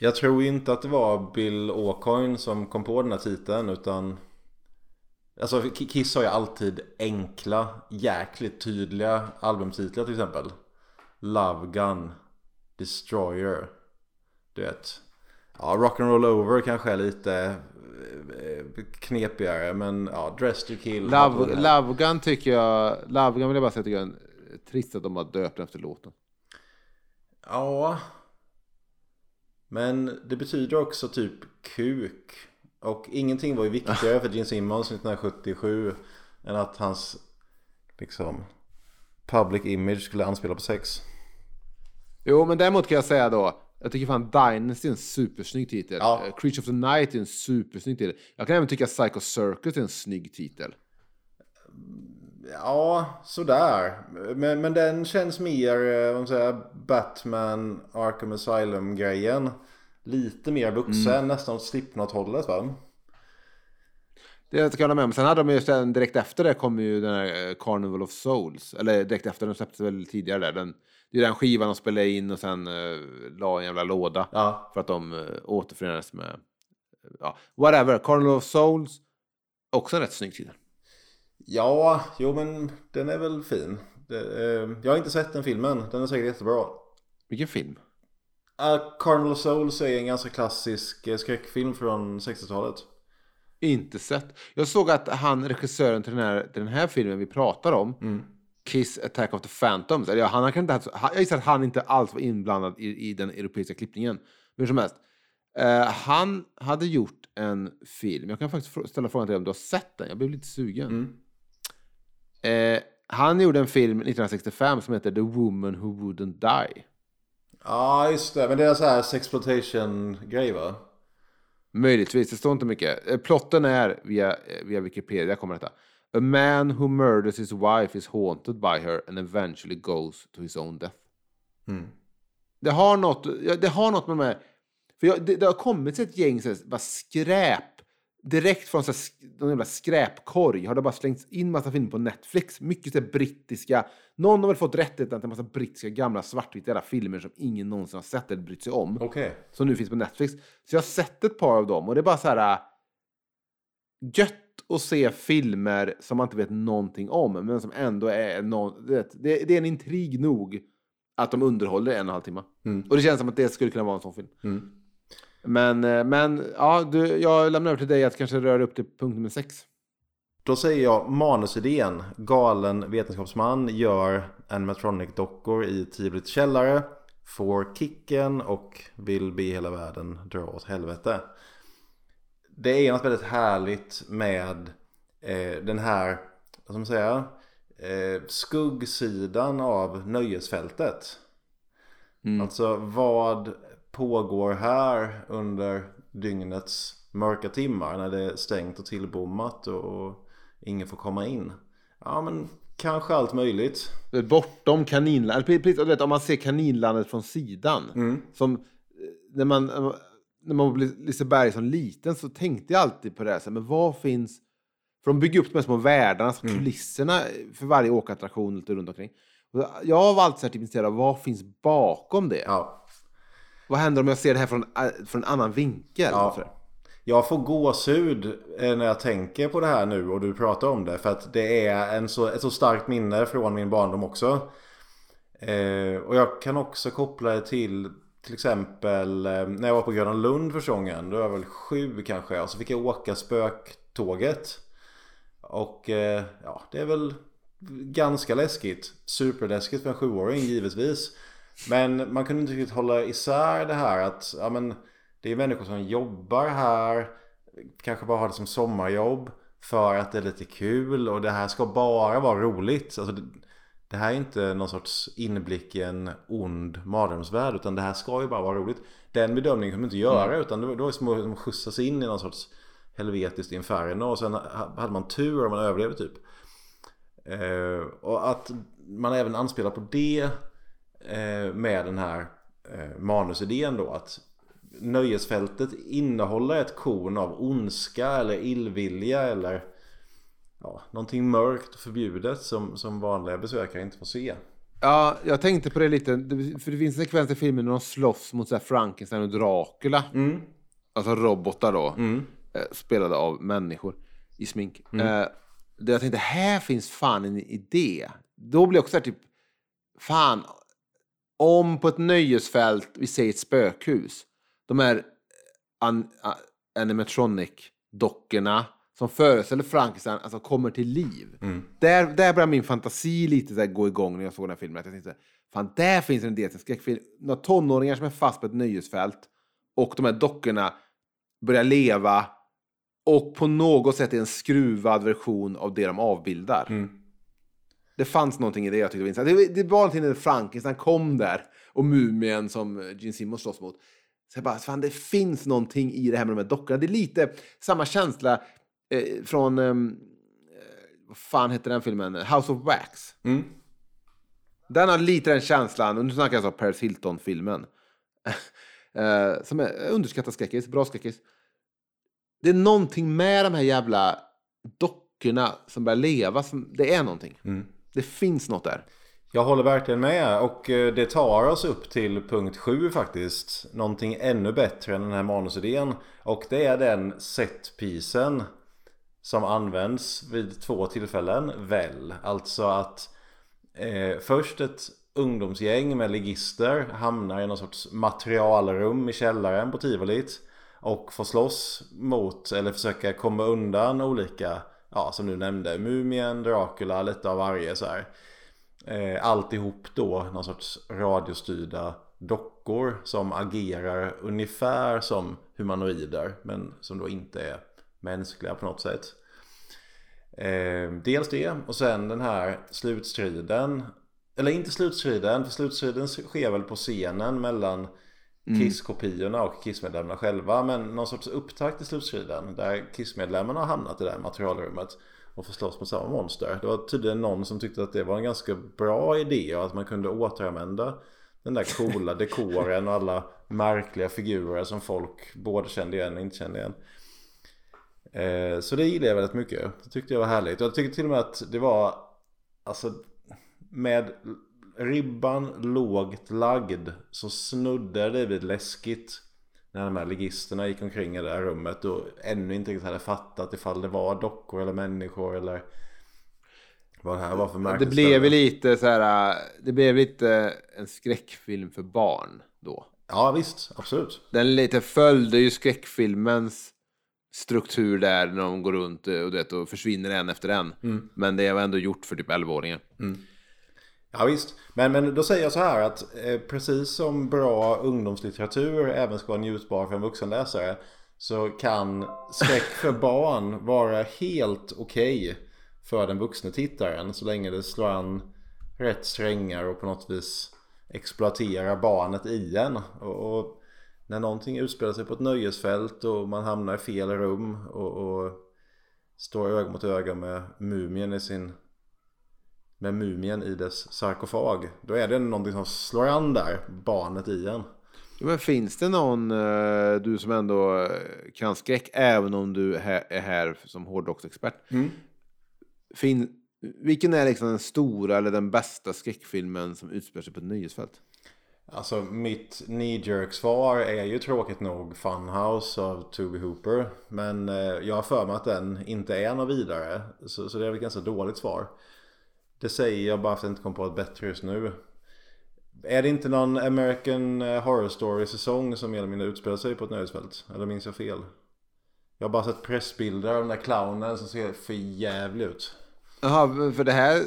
Jag tror inte att det var Bill O'Coin som kom på den här titeln utan Alltså Kiss har ju alltid enkla, jäkligt tydliga albumtitlar till exempel. Love Gun Destroyer Du vet. Ja, Rock'n'Roll Over kanske är lite eh, knepigare men ja, Dress to Kill. Love, Love Gun tycker jag... Love Gun vill jag bara säga tycker jag är trist att de har döpt efter låten. Ja Men det betyder också typ kuk Och ingenting var ju viktigare för Gene Simmons 1977 Än att hans liksom Public image skulle anspela på sex Jo, men däremot kan jag säga då. Jag tycker fan Dynasty är en supersnygg titel. Ja. Eh, Creature of the Night är en supersnygg titel. Jag kan även tycka Psycho Circus är en snygg titel. Ja, sådär Men, men den känns mer, eh, vad man säger, Batman Arkham Asylum grejen Lite mer vuxen, nästan åt Slipknot-hållet va? Det ska jag hålla med om. Sen hade de ju sen direkt efter det kom ju den här eh, Carnival of Souls. Eller direkt efter, den släpptes väl tidigare där. Den, det är den skivan de spelade in och sen uh, la en jävla låda. Ja, För att de uh, återförenades med, ja, whatever. Carnival of Souls, också en rätt snygg titel. Ja, jo men den är väl fin. Det, eh, jag har inte sett den filmen, den är säkert jättebra. Vilken film? Uh, Carnival of Souls är en ganska klassisk eh, skräckfilm från 60-talet. Inte sett. Jag såg att han, regissören till den här, till den här filmen vi pratar om, Kiss Attack of the Phantoms, eller ja, han, har kanske inte han- jag gissar att han inte alls var inblandad i, i den europeiska klippningen. Men hur som helst. Eh, han hade gjort en film, jag kan faktiskt ställa frågan till dig om du har sett den, jag blev lite sugen. Eh, han gjorde en film 1965 som heter The Woman Who Wouldn't Die. Ja, just det. Men det är så här sexploitation-grej va? Möjligtvis, det står inte mycket. Eh, Plotten är, via, eh, via Wikipedia kommer detta. A man who murders his wife is haunted by her and eventually goes to his own death. Det har något, det har något med de här, för jag, det, det har kommit ett gäng så här, bara skräp, direkt från så någon jävla skräpkorg har det bara slängts in massa filmer på Netflix. Mycket så brittiska, någon har väl fått rättigheten till en massa brittiska gamla svartvita jävla filmer som ingen någonsin har sett eller brytt sig om Okej. som nu finns på Netflix. Så jag har sett ett par av dem och det är bara så här äh, gött att se filmer som man inte vet någonting om men som ändå är någon, det, det är en intrig nog att de underhåller en och en halv timme. Och det känns som att det skulle kunna vara en sån film. Men, eh, men ja, du, jag lämnar över till dig att kanske röra upp till punkt nummer sex. Då säger jag manusidén. Galen vetenskapsman gör animatronic-dockor i Tivolits källare. Får kicken och vill be hela världen dra åt helvete. Det är något väldigt härligt med eh, den här, vad ska man säga, eh, skuggsidan av nöjesfältet. Alltså vad pågår här under dygnets mörka timmar när det är stängt och tillbommat och, och ingen får komma in? Ja men kanske allt möjligt. Bortom kaninlandet, precis, och du vet, om man ser kaninlandet från sidan. Som, eh, när man, när man var Liseberg som liten så tänkte jag alltid på det här, så men vad finns... För de bygger upp de här små världarna, alltså kulisserna för varje åkattraktion lite runt omkring. Jag har alltid varit intresserad av vad finns bakom det. Ja. Vad händer om jag ser det här från, äh, från en annan vinkel? Ja. Jag får gåshud eh, när jag tänker på det här nu och du pratar om det. För att det är en så, ett så starkt minne från min barndom också. Eh, och jag kan också koppla det till till exempel eh, när jag var på Gröna Lund första gången. Då var jag väl sju kanske. Och så fick jag åka spöktåget. Och eh, ja, det är väl ganska läskigt. Superläskigt för en sjuåring givetvis. Men man kunde inte riktigt hålla isär det här att ja, men, det är människor som jobbar här. Kanske bara har det som sommarjobb. För att det är lite kul och det här ska bara vara roligt. Alltså, det, det här är inte någon sorts inblick i en ond mardrömsvärld. Utan det här ska ju bara vara roligt. Den bedömningen kan man inte göra. Utan det var, det var som att skjutsas in i någon sorts helvetiskt inferno. Och sen hade man tur om man överlevde typ. Eh, och att man även anspelar på det med den här eh, manusidén då. Att nöjesfältet innehåller ett korn av ondska eller illvilja eller ja, någonting mörkt och förbjudet som, som vanliga besökare inte får se. Ja, jag tänkte på det lite. För det finns en sekvens i filmen när de slåss mot så Frankenstein och Dracula. Alltså robotar då. Eh, spelade av människor i smink. Eh, där jag tänkte, här finns fan en idé. Då blir jag också så här typ, fan. Om på ett nöjesfält, vi säger ett spökhus. De här an, a, animatronic-dockorna som föreställer Frankenstein, alltså kommer till liv. Där, där börjar min fantasi lite så gå igång när jag såg den här filmen. Att jag tänkte, fan där finns en idé till en skräckfilm. Några tonåringar som är fast på ett nöjesfält och de här dockorna börjar leva och på något sätt är en skruvad version av det de avbildar. Det fanns någonting i det jag tyckte var intressant. Det, det var någonting när Frankenstein kom där och mumien som eh, Gene Simmons slåss mot. Så jag bara, fan det finns någonting i det här med de här dockorna. Det är lite samma känsla eh, från, ehm, eh, vad fan heter den filmen? House of Wax. Den har lite den känslan, och nu snackar jag alltså Paris Hilton-filmen. eh, som är underskattad skräckis, bra skräckis. Det är någonting med de här jävla dockorna som börjar leva. Som, det är någonting. Det finns något där. Jag håller verkligen med och eh, det tar oss upp till punkt 7 faktiskt. Någonting ännu bättre än den här manusidén. Och det är den setpisen som används vid två tillfällen väl. Alltså att eh, först ett ungdomsgäng med ligister hamnar i någon sorts materialrum i källaren på tivolit. Och får slåss mot eller försöka komma undan olika, ja som du nämnde, Mumien, Dracula, lite av varje så här. Eh, alltihop då någon sorts radiostyrda dockor som agerar ungefär som humanoider men som då inte är mänskliga på något sätt. Eh, dels det och sen den här slutstriden. Eller inte slutstriden, för slutstriden sker väl på scenen mellan Kiss-kopiorna och Kiss-medlemmarna själva. Men någon sorts upptakt till slutstriden där Kiss-medlemmarna har hamnat i det här materialrummet och får slåss mot samma monster. Det var tydligen någon som tyckte att det var en ganska bra idé och att man kunde återanvända den där coola dekoren och alla märkliga figurer som folk både kände igen och inte kände igen. Eh, Så det gillade jag väldigt mycket. Det tyckte jag var härligt. Jag tyckte till och med att det var Alltså med ribban lågt lagd så snuddade det vid läskigt när de här ligisterna gick omkring i det här rummet och ännu inte riktigt hade fattat ifall det var dockor eller människor eller vad det här var för Det märkligt blev lite så här, det blev lite en skräckfilm för barn då. Ja visst, absolut. Den lite följde ju skräckfilmens struktur där när de går runt eh, och, det, och försvinner en efter en. Men det var ändå gjort för typ 11-åringar. Ja visst, men, men då säger jag så här att eh, precis som bra ungdomslitteratur även ska vara njutbar för en vuxenläsare så kan skräck för barn vara helt okej för den vuxna tittaren så länge det slår an rätt strängar och på något vis exploaterar barnet i en. Och, och när någonting utspelar sig på ett nöjesfält och man hamnar i fel rum och, och står öga mot öga med mumien i sin med mumien i dess sarkofag. Då är det någonting som slår an där, barnet i en. Ja, Men finns det någon, eh, du som ändå eh, kan skräck, även om du är här, är här som hårdrocksexpert. Fin, Vilken är liksom den stora eller den bästa skräckfilmen som utspelar sig på ett nöjesfält? Alltså mitt knee svar är ju tråkigt nog Funhouse av Toby Hooper. Men eh, jag har för mig att den inte är något vidare. Så, så det är väl ett ganska dåligt svar. Det säger jag bara för att jag inte kom på ett bättre just nu. Är det inte någon American eh, Horror Story säsong som mer eller mindre utspelar sig på ett nöjesfält? Eller minns jag fel? Jag har bara sett pressbilder av den där clownen som ser för jävligt ut. Jaha, för det här...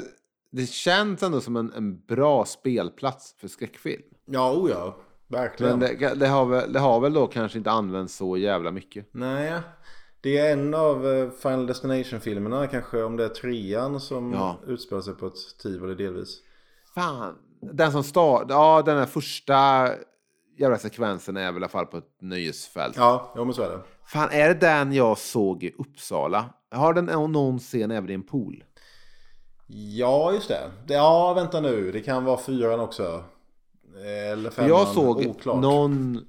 Det känns ändå som en, en bra spelplats för skräckfilm. Ja, o ja. Verkligen. Men det, det, har väl, det har väl då kanske inte använts så jävla mycket. Nej, det är en av eh, Final Destination-filmerna, kanske om det är trean som Ja. utspelar sig på ett tivoli delvis. Fan. Den som start, Ja, den här första jävla sekvensen är väl i alla fall på ett nöjesfält. Ja, jo men så är det. Fan, är det den jag såg i Uppsala? Har den någon scen även i en pool? Ja, just det. det. Ja, vänta nu. Det kan vara fyran också. Eller femman. jag såg Oklart. någon...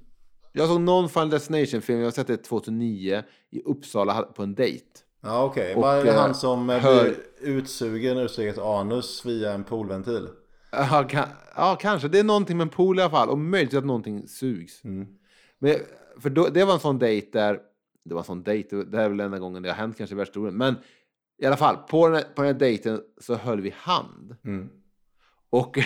Jag såg någon Final Destination-film, jag har sett det 2009, i Uppsala på en dejt. Ja, okej. Och, Var det eh, han som hör- blir utsugen ur sitt anus via en poolventil? Ja, ka- ja, kanske. Det är någonting med en pool i alla fall. Och möjligt att någonting sugs. Mm. Men, för då, det var en sån dejt där... Det var en sån dejt, det här är väl enda gången det har hänt kanske i världshistorien. Men i alla fall, på den, här, på den här dejten så höll vi hand. Mm. Och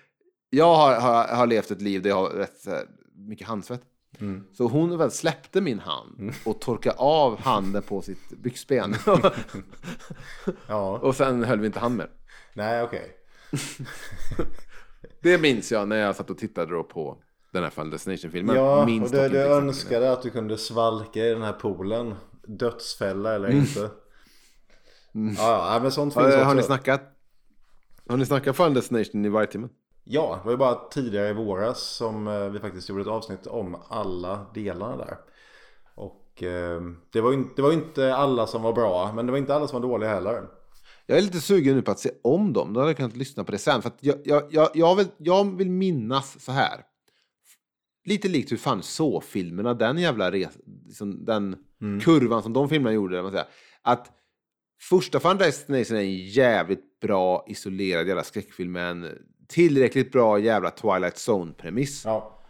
jag har, har, har levt ett liv där jag har rätt mycket handsvett. Mm. Så hon väl släppte min hand och torkade av handen på sitt byxben. Ja, och sen höll vi inte hand mer. nej okej. Det minns jag när jag satt och tittade på den här Final Destination-filmen. Ja, Minns och dock du önskade att du kunde svalka i den här poolen. Dödsfälla eller inte. Ja, ja, men sånt finns Har, också. har ni snackat? Har ni snackat Final Destination i varje timme? Ja, det var ju bara tidigare i våras som eh, vi faktiskt gjorde ett avsnitt om alla delarna där. Och eh, det var ju inte, det var inte alla som var bra, men det var inte alla som var dåliga heller. Jag är lite sugen nu på att se om dem. Då hade jag kunnat lyssna på det sen. För jag, jag, jag, vill, jag vill minnas så här. Lite likt hur fan så filmerna den jävla res, liksom den kurvan som de filmerna gjorde. Man säga, att första Final Destination är en jävligt bra isolerad jävla skräckfilm med en tillräckligt bra jävla Twilight Zone-premiss. Ja.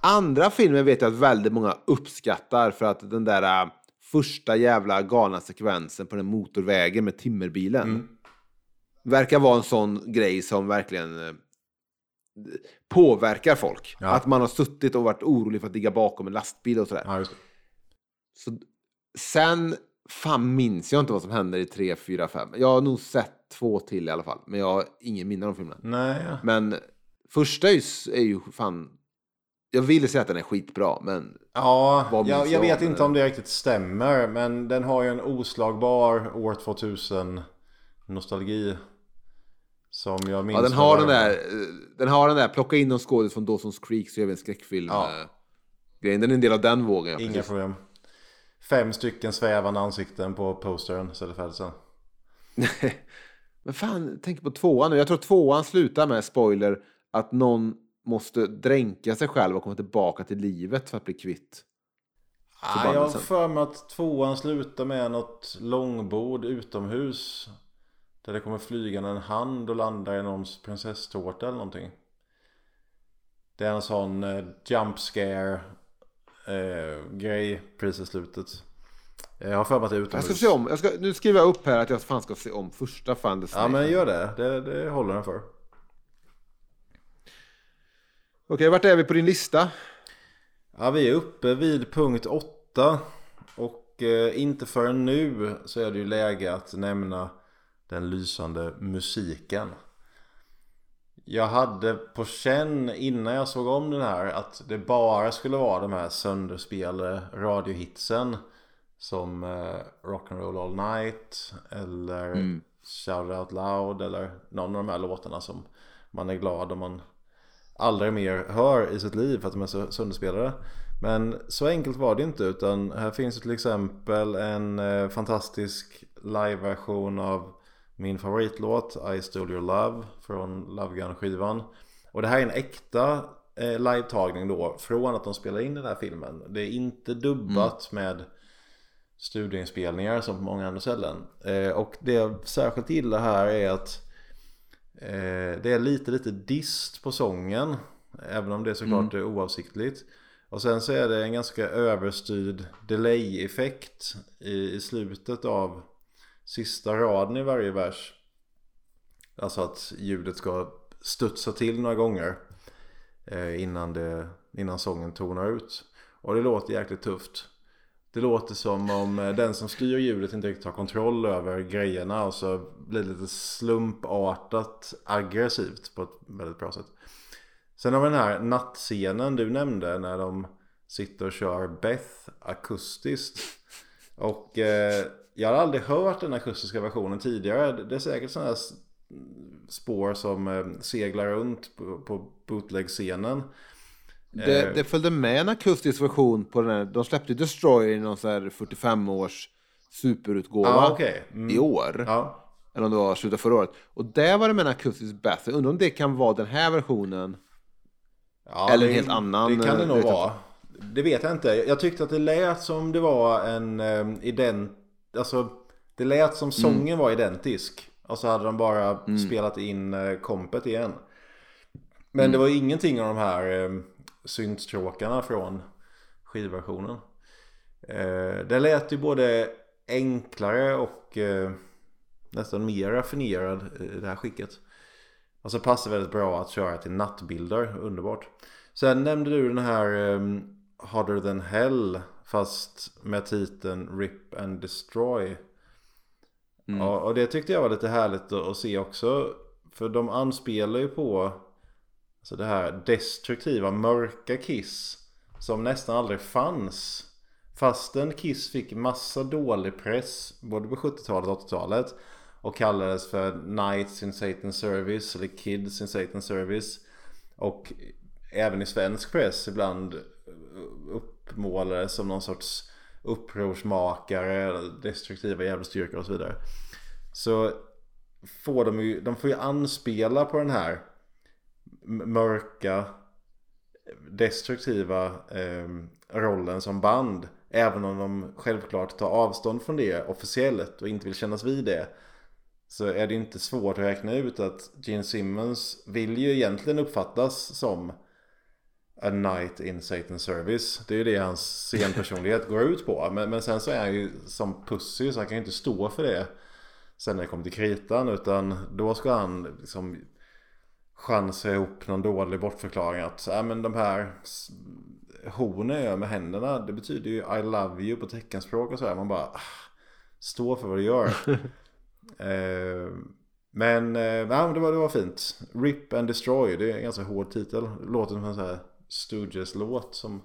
Andra filmer vet jag att väldigt många uppskattar för att den där äh, första jävla galna sekvensen på den motorvägen med timmerbilen verkar vara en sån grej som verkligen äh, påverkar folk. Ja. Att man har suttit och varit orolig för att ligga bakom en lastbil och sådär. ja. Så, sen fan minns jag inte vad som händer i 3, 4, 5. Jag har nog sett två till i alla fall. Men jag har ingen minne av de filmerna. Nej, ja. Men första är ju, är ju fan... Jag ville säga att den är skitbra, men Ja, jag, jag jag vet inte om det riktigt stämmer. Men den har ju en oslagbar år 2000 nostalgi. Som jag minns. ja, den, har den, där, eh, den har den där, plocka in någon skådis från Dawson's Creek så gör vi en skräckfilm. Ja. eh, grejen. Den är en del av den vågen. Inga precis. problem. Fem stycken svävande ansikten på postern så är det färdigt sen. Men fan, tänk på tvåan nu. Jag tror tvåan slutar med, spoiler, att någon måste dränka sig själv och komma tillbaka till livet för att bli kvitt. Ah, jag har för mig att tvåan slutar med något långbord utomhus. Där det kommer flygande en hand och landar i någons prinsesstårta eller någonting. Det är en sån eh, jump scare eh, grej precis i slutet. Jag har för mig att det är Jag utomhus. ska se om. Jag ska, nu skriver jag upp här att jag fan ska se om första Fan Ja men gör det. Det, det håller den för. Okej, vart är vi på din lista? Ja, vi är uppe vid punkt 8 och eh, inte förrän nu så är det ju läge att nämna den lysande musiken. Jag hade på känn innan jag såg om den här att det bara skulle vara de här sönderspelade radiohitsen som eh, Rock'n'Roll All Night eller Shout It Out Loud eller någon av de här låtarna som man är glad om man aldrig mer hör i sitt liv för att de är så sönderspelade. Men så enkelt var det inte utan här finns till exempel en eh, fantastisk liveversion av min favoritlåt I Stole Your Love från Love Gun skivan. Och det här är en äkta eh, livetagning då från att de spelar in den här filmen. Det är inte dubbat med studieinspelningar som på många andra ställen. Eh, och det jag särskilt gillar här är att eh, det är lite lite dist på sången. Även om det såklart mm. är oavsiktligt. Och sen så är det en ganska överstyrd delay-effekt i, i slutet av sista raden i varje vers. Alltså att ljudet ska studsa till några gånger eh, innan, det, innan sången tonar ut. Och det låter jäkligt tufft. Det låter som om eh, den som styr ljudet inte riktigt har kontroll över grejerna och så blir det lite slumpartat aggressivt på ett väldigt bra sätt. Sen har vi den här nattscenen du nämnde när de sitter och kör Beth akustiskt. Och eh, jag har aldrig hört den akustiska versionen tidigare. Det är säkert sådana här spår som eh, seglar runt på, på bootleg-scenen. Det, eh. det följde med en akustisk version på den här. De släppte Destroyer i någon så här 45 års superutgåva ah, okay. mm. i år. Ja. Eller om det var slutet förra året. Och där var det med en akustisk bass. Jag undrar om det kan vara den här versionen. Ja, Eller en helt annan. Det kan det nog vara. Det vet jag inte. Jag tyckte att det lät som det var en um, ident... Alltså, det lät som sången mm. var identisk. Och så hade de bara mm. spelat in uh, kompet igen. Men mm. det var ingenting av de här um, syntstråkarna från skivversionen. Uh, det lät ju både enklare och uh, nästan mer raffinerad i det här skicket. Och så passar väldigt bra att köra till nattbilder, underbart. Sen nämnde du den här um, Harder than Hell fast med titeln Rip and Destroy. Mm. Ja, och det tyckte jag var lite härligt att se också. För de anspelar ju på alltså det här destruktiva, mörka Kiss. Som nästan aldrig fanns. Fastän Kiss fick massa dålig press både på 70-talet och 80-talet. Och kallades för Knights in Satan's Service eller Kids in Satan's Service. Och även i svensk press ibland uppmålades som någon sorts upprorsmakare, destruktiva jävla och så vidare. Så får de ju, de får ju anspela på den här mörka, destruktiva eh, rollen som band. Även om de självklart tar avstånd från det officiellt och inte vill kännas vid det. Så är det inte svårt att räkna ut att Gene Simmons vill ju egentligen uppfattas som A Night in Satan Service. Det är ju det hans scenpersonlighet går ut på. Men, men sen så är han ju som Pussy så han kan ju inte stå för det. Sen när det kommer till kritan utan då ska han liksom chansa ihop någon dålig bortförklaring att äh, men de här hornen jag med händerna det betyder ju I love you på teckenspråk och så här. Man bara ah, stå för vad du gör. eh, men, eh, det, var, det var fint. Rip and Destroy, det är en ganska hård titel. Låter som en sån här Stooges-låt som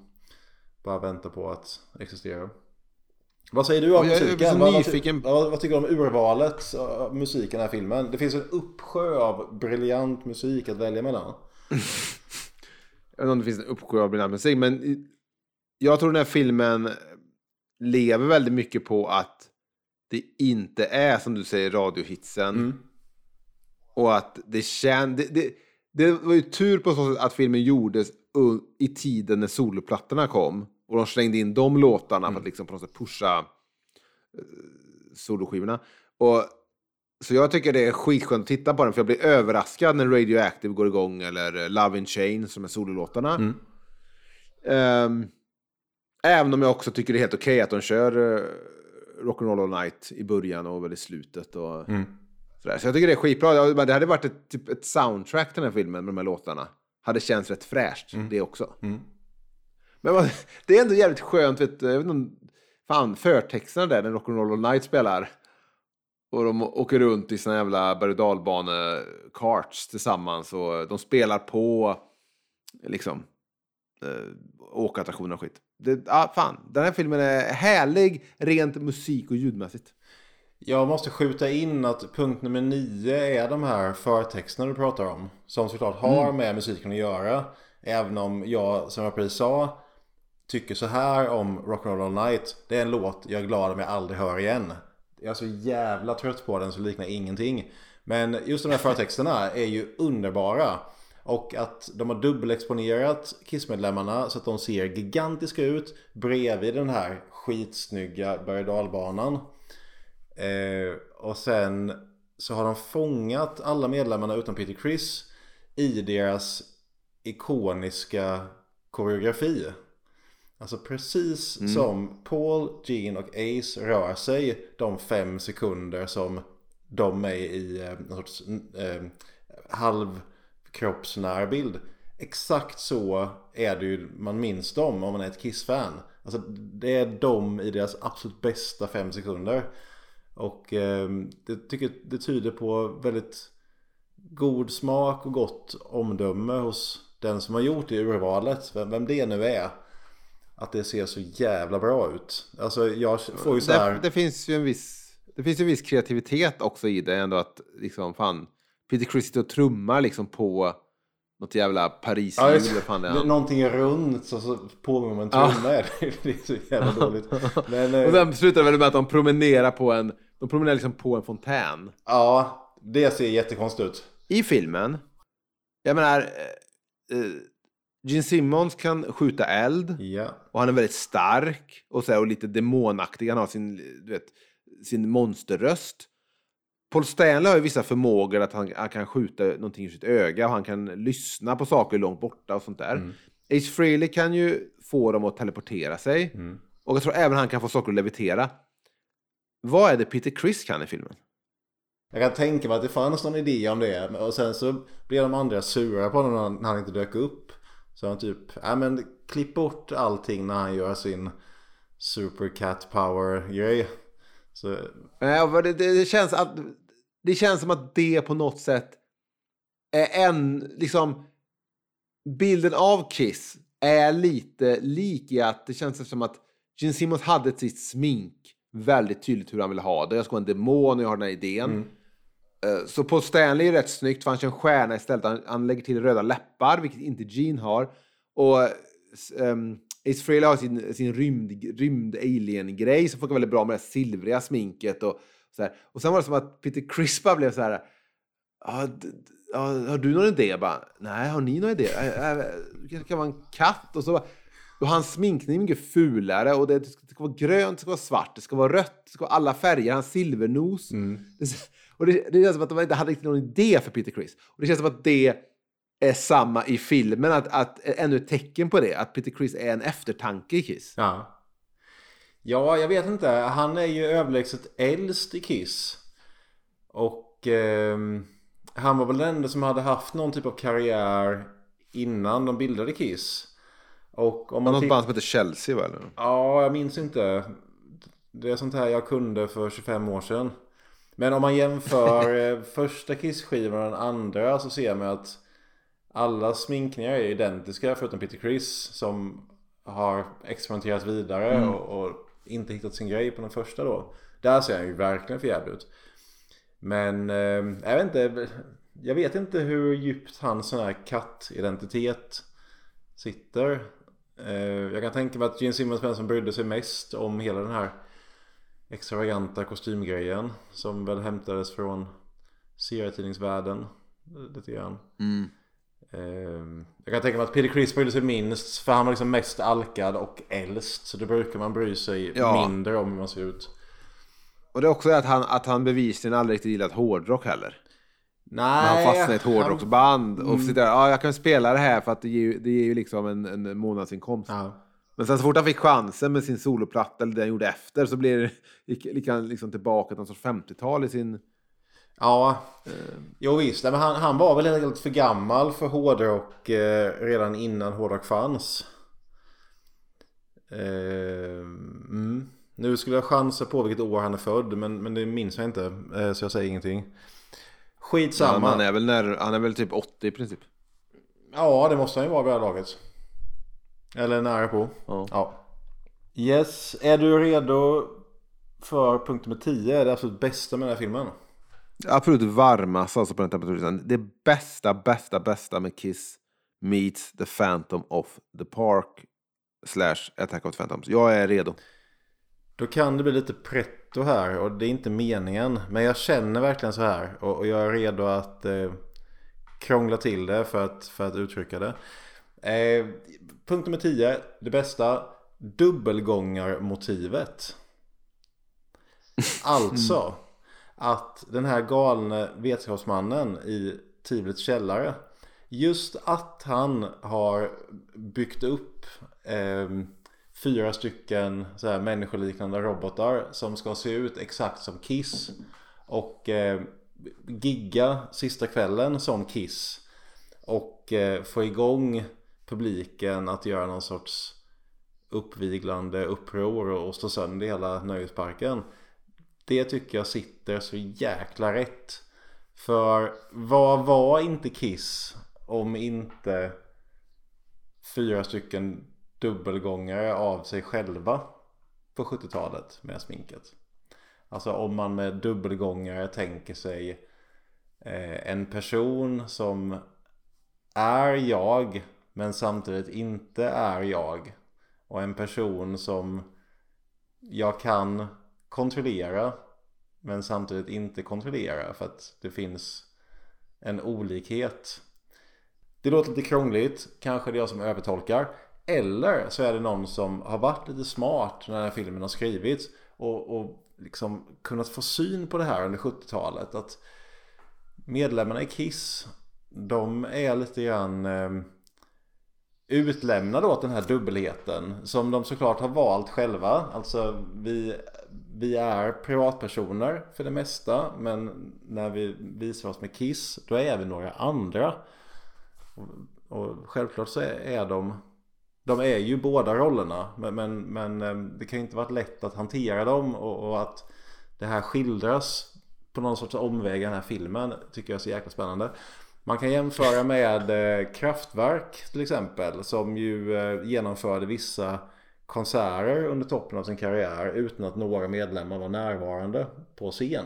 bara väntar på att existera. Vad säger du om musiken? Vad, nyfiken... vad, vad, tycker du om urvalet av musiken i den här filmen? Det finns en uppsjö av briljant musik att välja mellan. jag vet inte om det finns en uppsjö av briljant musik, men jag tror den här filmen lever väldigt mycket på att det inte är som du säger radiohitsen. Mm. Och att det känns... Det, det, det, var ju tur på så sätt att filmen gjordes i tiden när soloplattorna kom. Och de slängde in de låtarna mm. för att liksom på något sätt pusha uh, soloskivorna. Och, så jag tycker det är skitskönt att titta på den, för jag blir överraskad när Radioactive går igång, eller Love in Chains som är sololåtarna. Mm. Um, även om jag också tycker det är helt okej okay att de kör uh, Rock'n'Roll All Night i början och väl i slutet. Och, mm. sådär. Så jag tycker det är skitbra. Det hade varit ett, typ ett soundtrack till den här filmen med de här låtarna hade känts rätt fräscht mm. det också. Mm. Men man, det är ändå jävligt skönt, vet, jag vet inte, fan förtexterna där när Rock'n'Roll All Night spelar. Och de åker runt i sina jävla berg och karts tillsammans och de spelar på liksom eh, åkattraktioner och skit. Det, ah, fan, den här filmen är härlig rent musik och ljudmässigt. Jag måste skjuta in att punkt nummer nio är de här förtexterna du pratar om. Som såklart har mm. med musiken att göra. Även om jag, som jag precis sa, tycker så här om Rock'n'Roll All Night. Det är en låt jag är glad om jag aldrig hör igen. Jag är så jävla trött på den så liknar ingenting. Men just de här förtexterna är ju underbara. Och att de har dubbelexponerat Kiss-medlemmarna så att de ser gigantiska ut bredvid den här skitsnygga berg dalbanan eh, Och sen så har de fångat alla medlemmarna utom Peter Chris i deras ikoniska koreografi. Alltså precis mm. som Paul, Gene och Ace rör sig de fem sekunder som de är i eh, någon sorts eh, halvkroppsnärbild. Exakt så är det ju man minns dem om man är ett Kiss-fan. Alltså det är de i deras absolut bästa fem sekunder. Och eh, det tycker det tyder på väldigt god smak och gott omdöme hos den som har gjort det urvalet. Vem, vem det nu är. Att det ser så jävla bra ut. Alltså jag får ju så här... Det, det finns ju en viss det finns en viss kreativitet också i det ändå att liksom fan Peter Criss och trummar liksom på något jävla paris ja, fan det är. Någonting runt och så påminner om en trumma. Ja. det är så jävla dåligt. Men, och sen slutar väl med att de promenerar på en de promenerar liksom på en fontän. Ja, det ser jättekonstigt ut. I filmen, jag menar, eh, eh, Gene Simmons kan skjuta eld. Ja. Och han är väldigt stark och, så här, och lite demonaktig. Han har sin, du vet, sin monsterröst. Paul Stanley har ju vissa förmågor att han, han, kan skjuta någonting i sitt öga och han kan lyssna på saker långt borta och sånt där. Mm. Ace Frehley kan ju få dem att teleportera sig. Mm. Och jag tror även han kan få saker att levitera. Vad är det Peter Criss kan i filmen? Jag kan tänka mig att det fanns någon idé om det. Och sen så blev de andra sura på honom när han inte dök upp. Så han typ, ja men klipp bort allting när han gör sin super cat power grej. Så... Ja, det, det, känns att, det känns som att det på något sätt är en, liksom, bilden av Kiss är lite lik i att det känns som att Gene Simmons hade sitt smink väldigt tydligt hur han ville ha det. Jag ska vara en demon och jag har den här idén. Mm. Eh, så på Stanley är det rätt snyggt för han kör en stjärna istället. Han, han lägger till röda läppar, vilket inte Gene har. Och um, Ace Frehley har sin, sin rymd, rymd alien-grej som funkar väldigt bra med det silvriga sminket och så här. Och sen var det som att Peter Crispa blev så här. Ah, har du någon idé? Jag bara, Nej, har ni någon idé? Det kan vara en katt. Och så och hans sminkning är mycket fulare och det ska vara grönt, det ska vara svart, det ska vara rött, det ska vara alla färger, hans silvernos. Mm. och det, det känns som att de inte hade riktigt någon idé för Peter Criss. Och det känns som att det är samma i filmen, att, att ännu ett tecken på det, att Peter Criss är en eftertanke i Kiss. Ja. Ja, jag vet inte. Han är ju överlägset äldst i Kiss. Och eh, han var väl den enda som hade haft någon typ av karriär innan de bildade Kiss. Och om man något band som heter Chelsea va? Ja, jag minns inte. Det är sånt här jag kunde för 25 år sedan. Men om man jämför eh, första Kiss-skivan och den andra så ser man att alla sminkningar är identiska förutom Peter Criss som har experimenterat vidare mm. och, och, inte hittat sin grej på den första då. Där ser han ju verkligen för jävligt ut. Men eh, jag vet inte. Jag vet inte hur djupt hans sån här kattidentitet sitter. Eh, jag kan tänka mig att Gene Simmons den som brydde sig mest om hela den här extravaganta kostymgrejen som väl hämtades från serietidningsvärlden lite grann. Mm. Ehm, jag kan tänka mig att Peter Criss brydde sig minst för han var liksom mest alkad och äldst. Så då brukar man bry sig ja. mindre om hur man ser ut. Och det är också att han, att han bevisligen aldrig riktigt gillat hårdrock heller. Nej. Han fastnar i ett hårdrocksband och mm. sitter där, ja jag kan spela det här för att det ger, det ger ju liksom en, en månadsinkomst. Ja. Men sen så fort han fick chansen med sin soloplatta eller det han gjorde efter så det, gick, han liksom tillbaka till någon sorts 50-tal i sin Ja, eh, jo visst. Men han, han var väl helt enkelt för gammal för hårdrock eh, redan innan hårdrock fanns. Eh, mm. Nu skulle jag chansa på vilket år han är född men, men det minns jag inte eh, så jag säger ingenting. Skitsamma. Ja, han, är väl när, han är väl typ 80 i princip. Ja, det måste han ju vara vid det här laget. Eller nära på. Ja. ja. Yes, är du redo för punkt nummer 10? Det absolut bästa med den här filmen absolut varmast alltså på den temperaturen. Det bästa, bästa, bästa med Kiss meets The Phantom of the Park slash Attack of the Phantoms. Jag är redo. Då kan det bli lite pretto här och det är inte meningen. Men jag känner verkligen så här och, och jag är redo att eh, krångla till det för att, för att uttrycka det. Eh, punkt nummer 10, det bästa. Dubbelgångarmotivet. Alltså att den här galne vetenskapsmannen i Tivolits källare Just att han har byggt upp eh, fyra stycken så här människoliknande robotar som ska se ut exakt som Kiss och eh, gigga sista kvällen som Kiss och eh, få igång publiken att göra någon sorts uppviglande uppror och slå sönder hela nöjesparken. Det tycker jag sitter så jäkla rätt. För vad var inte Kiss om inte fyra stycken dubbelgångare av sig själva på 70-talet med sminket? Alltså om man med dubbelgångare tänker sig eh, en person som är jag men samtidigt inte är jag. Och en person som jag kan kontrollera men samtidigt inte kontrollera för att det finns en olikhet. Det låter lite krångligt, kanske det är jag som övertolkar. Eller så är det någon som har varit lite smart när den här filmen har skrivits och, och liksom kunnat få syn på det här under 70-talet. Att medlemmarna i Kiss, de är lite grann eh, utlämnade åt den här dubbelheten som de såklart har valt själva. Alltså vi, vi är privatpersoner för det mesta men när vi visar oss med Kiss då är vi några andra. Och, och självklart så är de de är ju båda rollerna men, men, men eh, det kan ju inte varit lätt att hantera dem och, och, att det här skildras på någon sorts omväg i den här filmen tycker jag är så jäkla spännande. Man kan jämföra med eh, Kraftwerk till exempel som ju eh, genomförde vissa konserter under toppen av sin karriär utan att några medlemmar var närvarande på scen.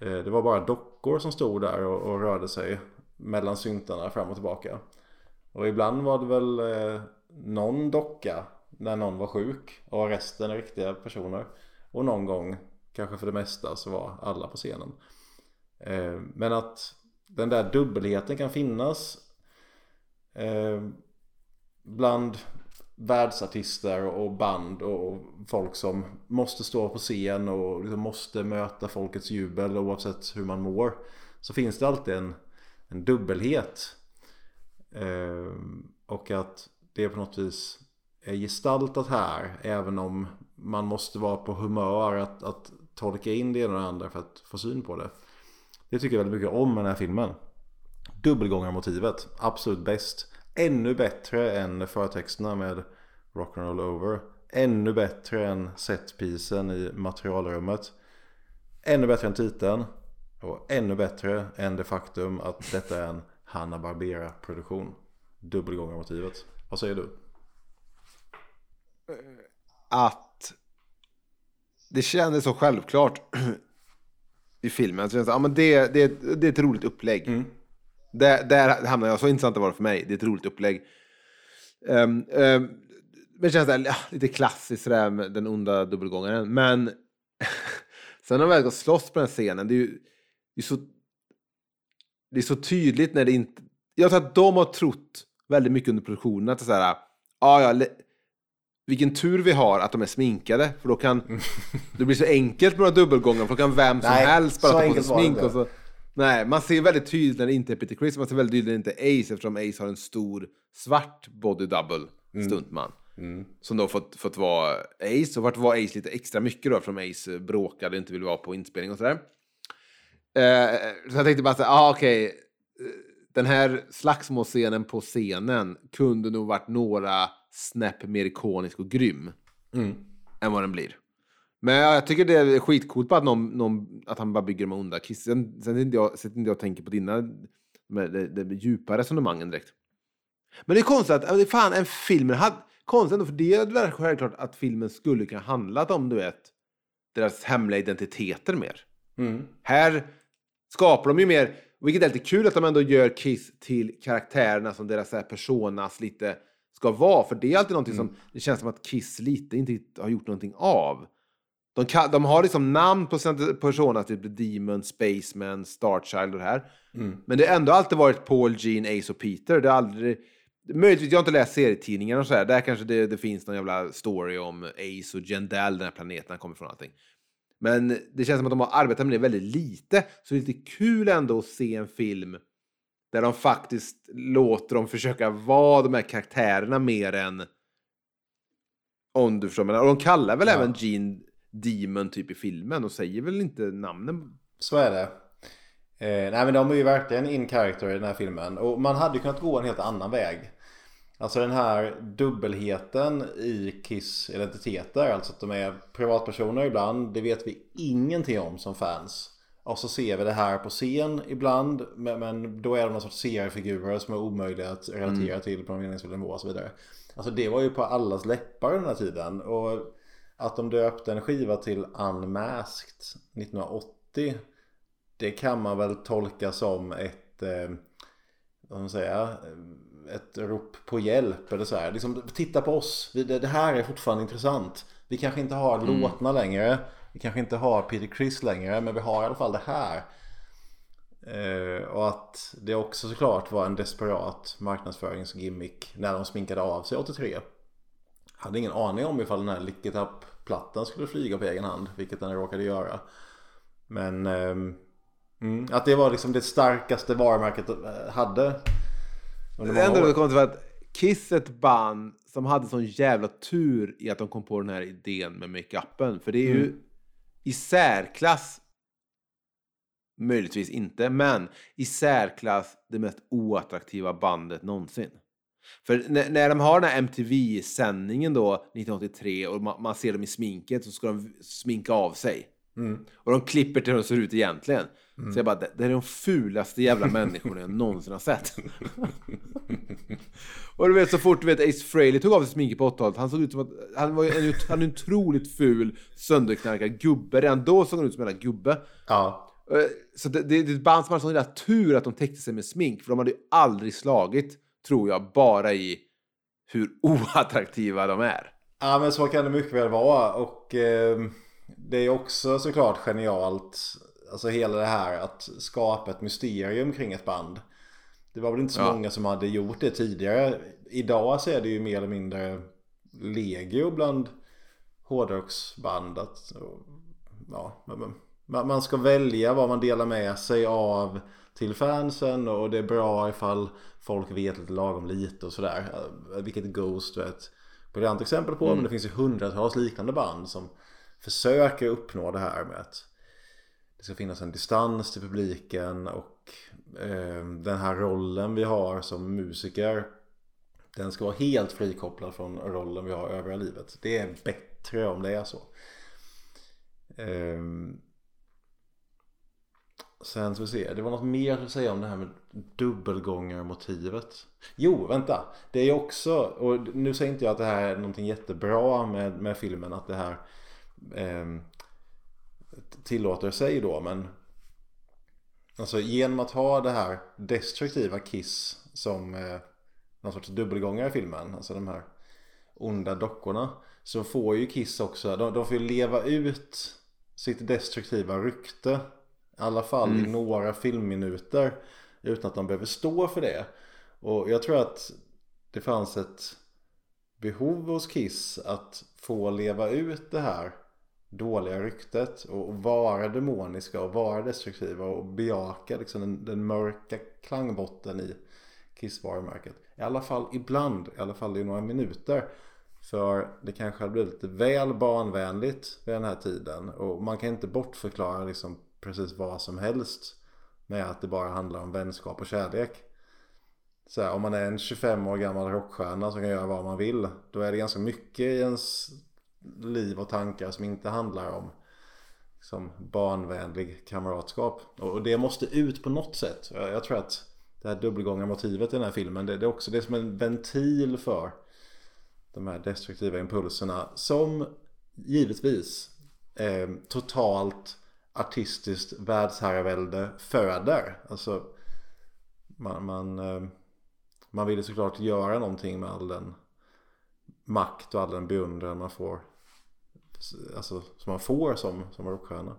Eh, det var bara dockor som stod där och, och rörde sig mellan syntarna fram och tillbaka. Och ibland var det väl eh, någon docka när någon var sjuk och resten är riktiga personer. Och någon gång, kanske för det mesta, så var alla på scenen. Eh, men att den där dubbelheten kan finnas eh, bland världsartister och band och folk som måste stå på scen och liksom måste möta folkets jubel oavsett hur man mår. Så finns det alltid en, en dubbelhet. Eh, och att det på något vis är gestaltat här. Även om man måste vara på humör att, att tolka in det ena och det andra för att få syn på det. Det tycker jag väldigt mycket om med den här filmen. Dubbelgångarmotivet, absolut bäst. Ännu bättre än förtexterna med Rock'n'Roll Over. Ännu bättre än setpisen i materialrummet. Ännu bättre än titeln. Och ännu bättre än det faktum att detta är en Hanna Barbera-produktion. Dubbelgångarmotivet. Vad säger du? Att det kändes så självklart i filmen. Ja, men det, det, det är ett roligt upplägg. Mm. Där, där hamnar jag. Så intressant var det för mig. Det är ett roligt upplägg. Um, um, men känns där, ja, lite klassiskt sådär med den onda dubbelgångaren. Men sen när de väl går slåss på den scenen. Det är ju det är så, det är så tydligt när det inte... Jag tror att de har trott väldigt mycket under produktionen. Att det är så här, ah, ja, vilken tur vi har att de är sminkade. För då kan det blir så enkelt med några dubbelgångar. För då kan vem som Nej, helst bara ta på sig smink. Och så, nej, man ser väldigt tydligt när det inte är Peter Chris. Man ser väldigt tydligt när det inte är Ace. Eftersom Ace har en stor svart body double mm. stuntman. Mm. Som då fått, fått vara Ace. Och vart var Ace lite extra mycket då. Eftersom Ace bråkade och inte ville vara på inspelning och sådär. Eh, så jag tänkte bara så ah, okej. Okay den här slagsmålscenen på scenen kunde nog varit några snäpp mer ikonisk och grym. Mm. Än vad den blir. Men jag tycker det är skitcoolt på att, någon, någon, att han bara bygger de onda kissen. Sen sitter jag, sitter inte jag och tänker på dina med det, det djupa resonemangen direkt. Men det är konstigt att, fan en film hade, konstigt ändå, för det är självklart att filmen skulle kunna handlat om, du vet, deras hemliga identiteter mer. Mm. Här skapar de ju mer, vilket är lite kul att de ändå gör Kiss till karaktärerna som deras här personas lite ska vara. För det är alltid någonting mm. som det känns som att Kiss lite inte har gjort någonting av. De, kan, de har liksom namn på sina personer, typ Demon, Spaceman, Starchild och det här. Mm. Men det har ändå alltid varit Paul, Gene, Ace och Peter. Det har aldrig... Möjligtvis, jag har inte läst serietidningarna och så här. Där kanske det, det finns någon jävla story om Ace och Jendal, den här planeten han kommer ifrån allting. Men det känns som att de har arbetat med det väldigt lite. Så det är lite kul ändå att se en film där de faktiskt låter dem försöka vara de här karaktärerna mer än... Om du förstår menar. Och de kallar väl Ja. även Gene Demon typ i filmen och säger väl inte namnen. Så är det. Eh, nej men de är ju verkligen in character i den här filmen. Och man hade ju kunnat gå en helt annan väg. Alltså den här dubbelheten i Kiss identiteter. Alltså att de är privatpersoner ibland. Det vet vi ingenting om som fans. Och så ser vi det här på scen ibland. Men, men då är de någon sorts seriefigurer som är omöjliga att relatera till på en meningsfull nivå och så vidare. Alltså det var ju på allas läppar den här tiden. Och att de döpte en skiva till Unmasked 1980 det kan man väl tolka som ett, eh, vad ska man säga, ett rop på hjälp eller så här. Liksom, titta på oss, Vi- det, det här är fortfarande intressant. Vi kanske inte har låtarna längre, vi kanske inte har Peter Criss längre, men vi har i alla fall det här. Eh, och att det också såklart var en desperat marknadsföringsgimmick när de sminkade av sig 83. Hade ingen aning om ifall den här Lick It Up-plattan skulle flyga på egen hand, vilket den råkade göra. Men ehm, mm, att det var liksom det starkaste varumärket eh, hade. Under Det enda år. kommer till var att Kiss ett band som hade sån jävla tur i att de kom på den här idén med makeupen. För det är ju Mm. i särklass, möjligtvis inte, men i särklass det mest oattraktiva bandet någonsin. För när, när de har den här MTV-sändningen då 1983 och man, man ser dem i sminket så ska de sminka av sig. Mm. Och de klipper till hur de ser ut egentligen. Så jag bara, det, det är de fulaste jävla människorna jag någonsin har sett. och du vet så fort du vet Ace Frehley tog av sig sminket på 80-talet, han såg ut som att, han var en, han en otroligt ful sönderknarkad gubbe. Redan då såg han ut som en jävla gubbe. Ja, Eh, Så det, det, det är ett band som hade sån jävla tur att de täckte sig med smink, för de hade ju aldrig slagit, tror jag, bara i hur oattraktiva de är. ja men så kan det mycket väl vara. Och ehm, det är också såklart genialt. Alltså hela det här att skapa ett mysterium kring ett band. Det var väl inte så Ja. många som hade gjort det tidigare. Idag så är det ju mer eller mindre legio bland hårdrocksband. Att, ja, man, ska välja vad man delar med sig av till fansen och det är bra ifall folk vet lite lagom lite och sådär. Vilket Ghost är ett briljant exempel på. Men det finns ju hundratals liknande band som försöker uppnå det här med att ska finnas en distans till publiken och eh, den här rollen vi har som musiker den ska vara helt frikopplad från rollen vi har i övriga livet. Det är bättre om det är så. Eh, sen ska vi se, det var något mer att säga om det här med dubbelgångarmotivet. Jo, vänta. Det är ju också, och nu säger inte jag att det här är någonting jättebra med, med filmen, att det här eh, tillåter sig då, men Alltså genom att ha det här destruktiva Kiss som eh, någon sorts dubbelgångare i filmen, alltså de här onda dockorna, så får ju Kiss också, de, de får ju leva ut sitt destruktiva rykte, i alla fall i några filmminuter, utan att de behöver stå för det. Och jag tror att det fanns ett behov hos Kiss att få leva ut det här dåliga ryktet och vara demoniska och vara destruktiva och bejaka liksom den, den mörka klangbotten i Kiss-varumärket. I alla fall ibland, i alla fall i några minuter. För det kanske hade blivit lite väl barnvänligt vid den här tiden och man kan inte bortförklara liksom precis vad som helst med att det bara handlar om vänskap och kärlek. Så här, om man är en 25 år gammal rockstjärna som kan göra vad man vill då är det ganska mycket i ens liv och tankar som inte handlar om liksom, barnvänlig kamratskap. Och och det måste ut på något sätt. Jag jag tror att det här dubbelgångarmotivet i den här filmen det, det är också det är som en ventil för de här destruktiva impulserna som givetvis eh, totalt artistiskt världsherravälde föder. Alltså man, man, eh, man vill ju såklart göra någonting med all den makt och all den beundran man får alltså, som man får som, som rockstjärna.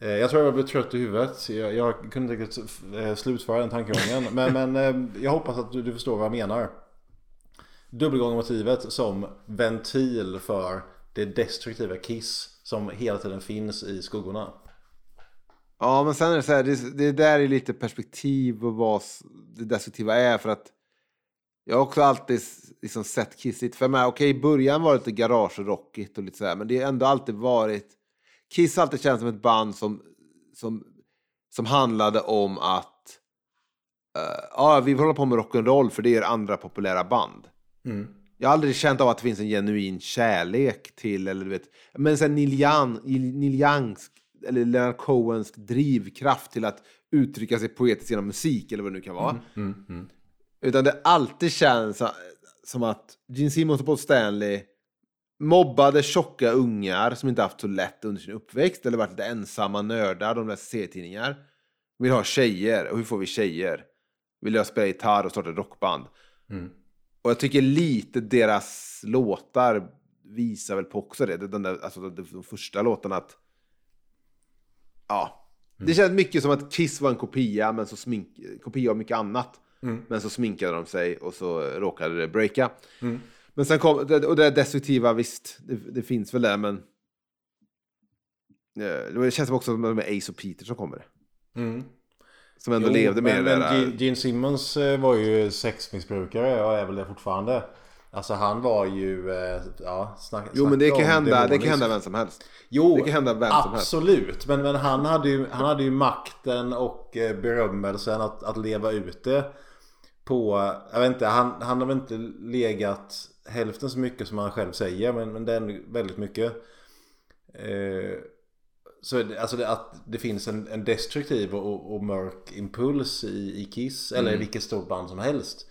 Eh, jag tror jag blev trött i huvudet. Jag, jag kunde inte riktigt eh, slutföra den tankegången. men, men eh, jag hoppas att du, du förstår vad jag menar. Dubbelgångmotivet som ventil för det destruktiva Kiss som hela tiden finns i skuggorna. Ja, men sen är det så här, det, det där är lite perspektiv och vad det destruktiva är för att jag har också alltid liksom sett Kiss för mig, okej i början var det lite garagerockigt och lite så här, men det har ändå alltid varit, Kiss har alltid känts som ett band som, som, som handlade om att uh, ja, vi hålla på med rock'n'roll för det är andra populära band. Mm. Jag har aldrig känt av att det finns en genuin kärlek till, eller du vet, men sen Neil, Young, Neil Youngs, eller Leonard Cohens drivkraft till att uttrycka sig poetiskt genom musik, eller vad det nu kan vara. Mm, mm, mm. Utan det alltid känns som att Gene Simmons och Paul Stanley mobbade tjocka ungar som inte haft så lätt under sin uppväxt eller varit lite ensamma nördar, de läser serietidningar. Vill ha tjejer, och hur får vi tjejer? Vill jag spela gitarr och starta rockband? Mm. Och jag tycker lite deras låtar visar väl på också det. Den där, alltså de första låtarna att... Ja. Mm. Det känns mycket som att Kiss var en kopia, men så smink, kopia av mycket annat. Mm. Men så sminkade de sig och så råkade det breaka. Mm. Men sen kom, och det destruktiva, visst, det, det finns väl där, men... Eh, det känns som också med Ace och Peter som kommer. Mm. Som ändå jo, levde med men, det där. Men Gene Simmons eh, var ju sexmissbrukare och är väl det fortfarande. Alltså han var ju, eh, ja, snack, Jo men det kan hända, det kan hända vem som helst. Jo, det kan hända vem absolut. Som helst. Men, men han, hade ju, han hade ju makten och berömmelsen att, att leva ut det på, jag vet inte, han, han har väl inte legat hälften så mycket som han själv säger men, men det är väldigt mycket. Eh, så alltså det, att det finns en, en destruktiv och, och, mörk impuls i, i Kiss mm. eller i vilket stort band som helst.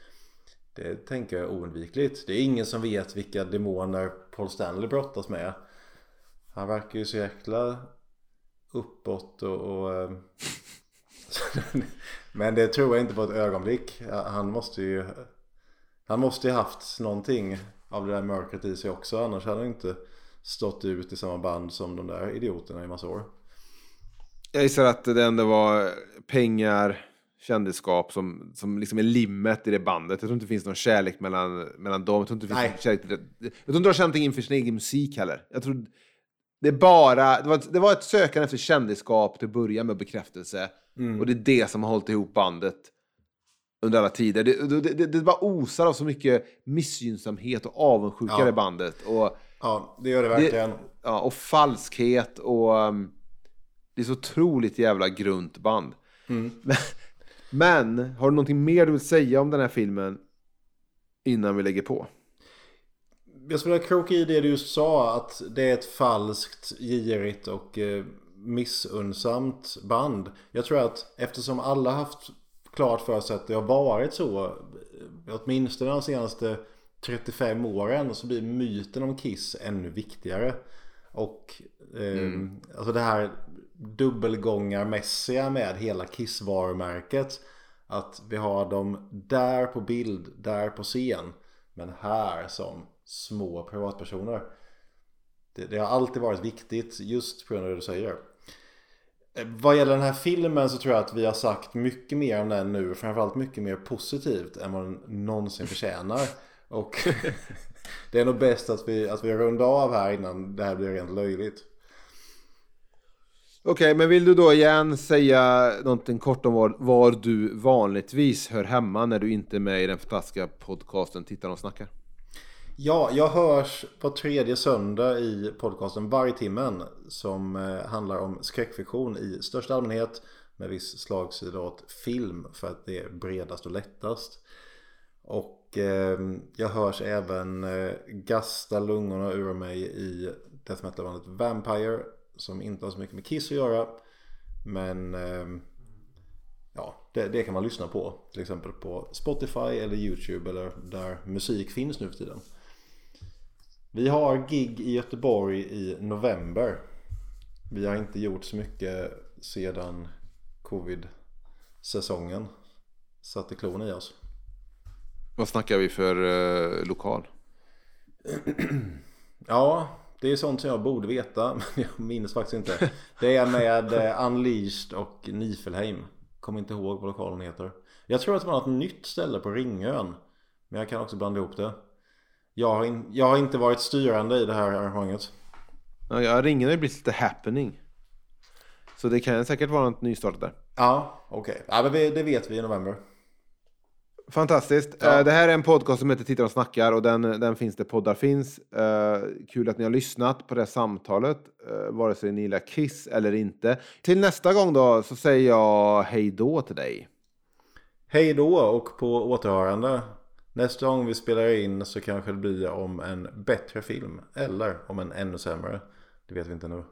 Det tänker jag är oundvikligt. Det är ingen som vet vilka demoner Paul Stanley brottas med. Han verkar ju så jäkla uppåt och, och eh, Men det tror jag inte på ett ögonblick. Han måste ju Han måste ju haft någonting av det där mörkret i sig också. Annars hade han inte stått ut i samma band som de där idioterna i massa år. Jag gissar att det ändå var pengar, kändisskap som, som liksom är limmet i det bandet. Jag tror inte det finns någon kärlek mellan, mellan dem. Jag tror inte det finns Nej. kärlek till det. Jag tror inte de har känt någonting inför sin egen musik heller. Jag tror det bara, det var, det var ett sökande efter kändisskap till att börja med bekräftelse. Mm. Och det är det som har hållit ihop bandet under alla tider. Det, det, det, det bara osar av så mycket missgynnsamhet och avundsjuka ja. i bandet. Och ja, det gör det verkligen. ja, och falskhet och... Um, det är så otroligt jävla grunt band. Mm. Men, men, har du någonting mer du vill säga om den här filmen innan vi lägger på? Jag skulle vilja kroka i det du just sa att det är ett falskt, girigt och eh, missunnsamt band. Jag tror att eftersom alla haft klart för sig att det har varit så åtminstone de senaste 35 åren så blir myten om Kiss ännu viktigare. Och eh, mm. alltså det här dubbelgångarmässiga med hela Kiss-varumärket. Att vi har dem där på bild, där på scen. Men här som små privatpersoner. Det, det har alltid varit viktigt just på grund av det du säger. Eh, vad gäller den här filmen så tror jag att vi har sagt mycket mer om den nu. Framförallt mycket mer positivt än vad den någonsin förtjänar. Och det är nog bäst att vi, att vi rundar av här innan det här blir rent löjligt. Okej, okay, men vill du då igen säga någonting kort om var, var, du vanligtvis hör hemma när du inte är med i den fantastiska podcasten Tittar och snackar? Ja, jag hörs på tredje söndag i podcasten Vargtimmen som eh, handlar om skräckfiktion i största allmänhet med viss slagsida åt film för att det är bredast och lättast. Och eh, jag hörs även eh, gasta lungorna ur mig i death metal-bandet Vampire som inte har så mycket med Kiss att göra. Men eh, ja, det, det, kan man lyssna på till exempel på Spotify eller YouTube eller där musik finns nu för tiden. Vi har gig i Göteborg i november. Vi har inte gjort så mycket sedan covid-säsongen satte klon i oss. Vad snackar vi för eh, lokal? Ja, det är sånt som jag borde veta men jag minns faktiskt inte. Det är med eh, Unleashed och Nifelheim. Kommer inte ihåg vad lokalen heter. Jag tror att det var något nytt ställe på Ringön. Men jag kan också blanda ihop det. Jag har, in, jag har inte varit styrande i det här arrangemanget. Ja, jag ringer det blivit lite happening. Så det kan säkert vara något nystartat där. Ja, okej. Okay. Ja, men det vet vi i november. Fantastiskt. Ja. Eh, det här är en podcast som heter Tittar och snackar och den, den finns där poddar finns. Uh, kul att ni har lyssnat på det här samtalet, uh, vare sig ni gillar Kiss eller inte. Till nästa gång då så säger jag hej då till dig. Hej då och på återhörande. Nästa gång vi spelar in så kanske det blir om en bättre film eller om en ännu sämre. Det vet vi inte nu.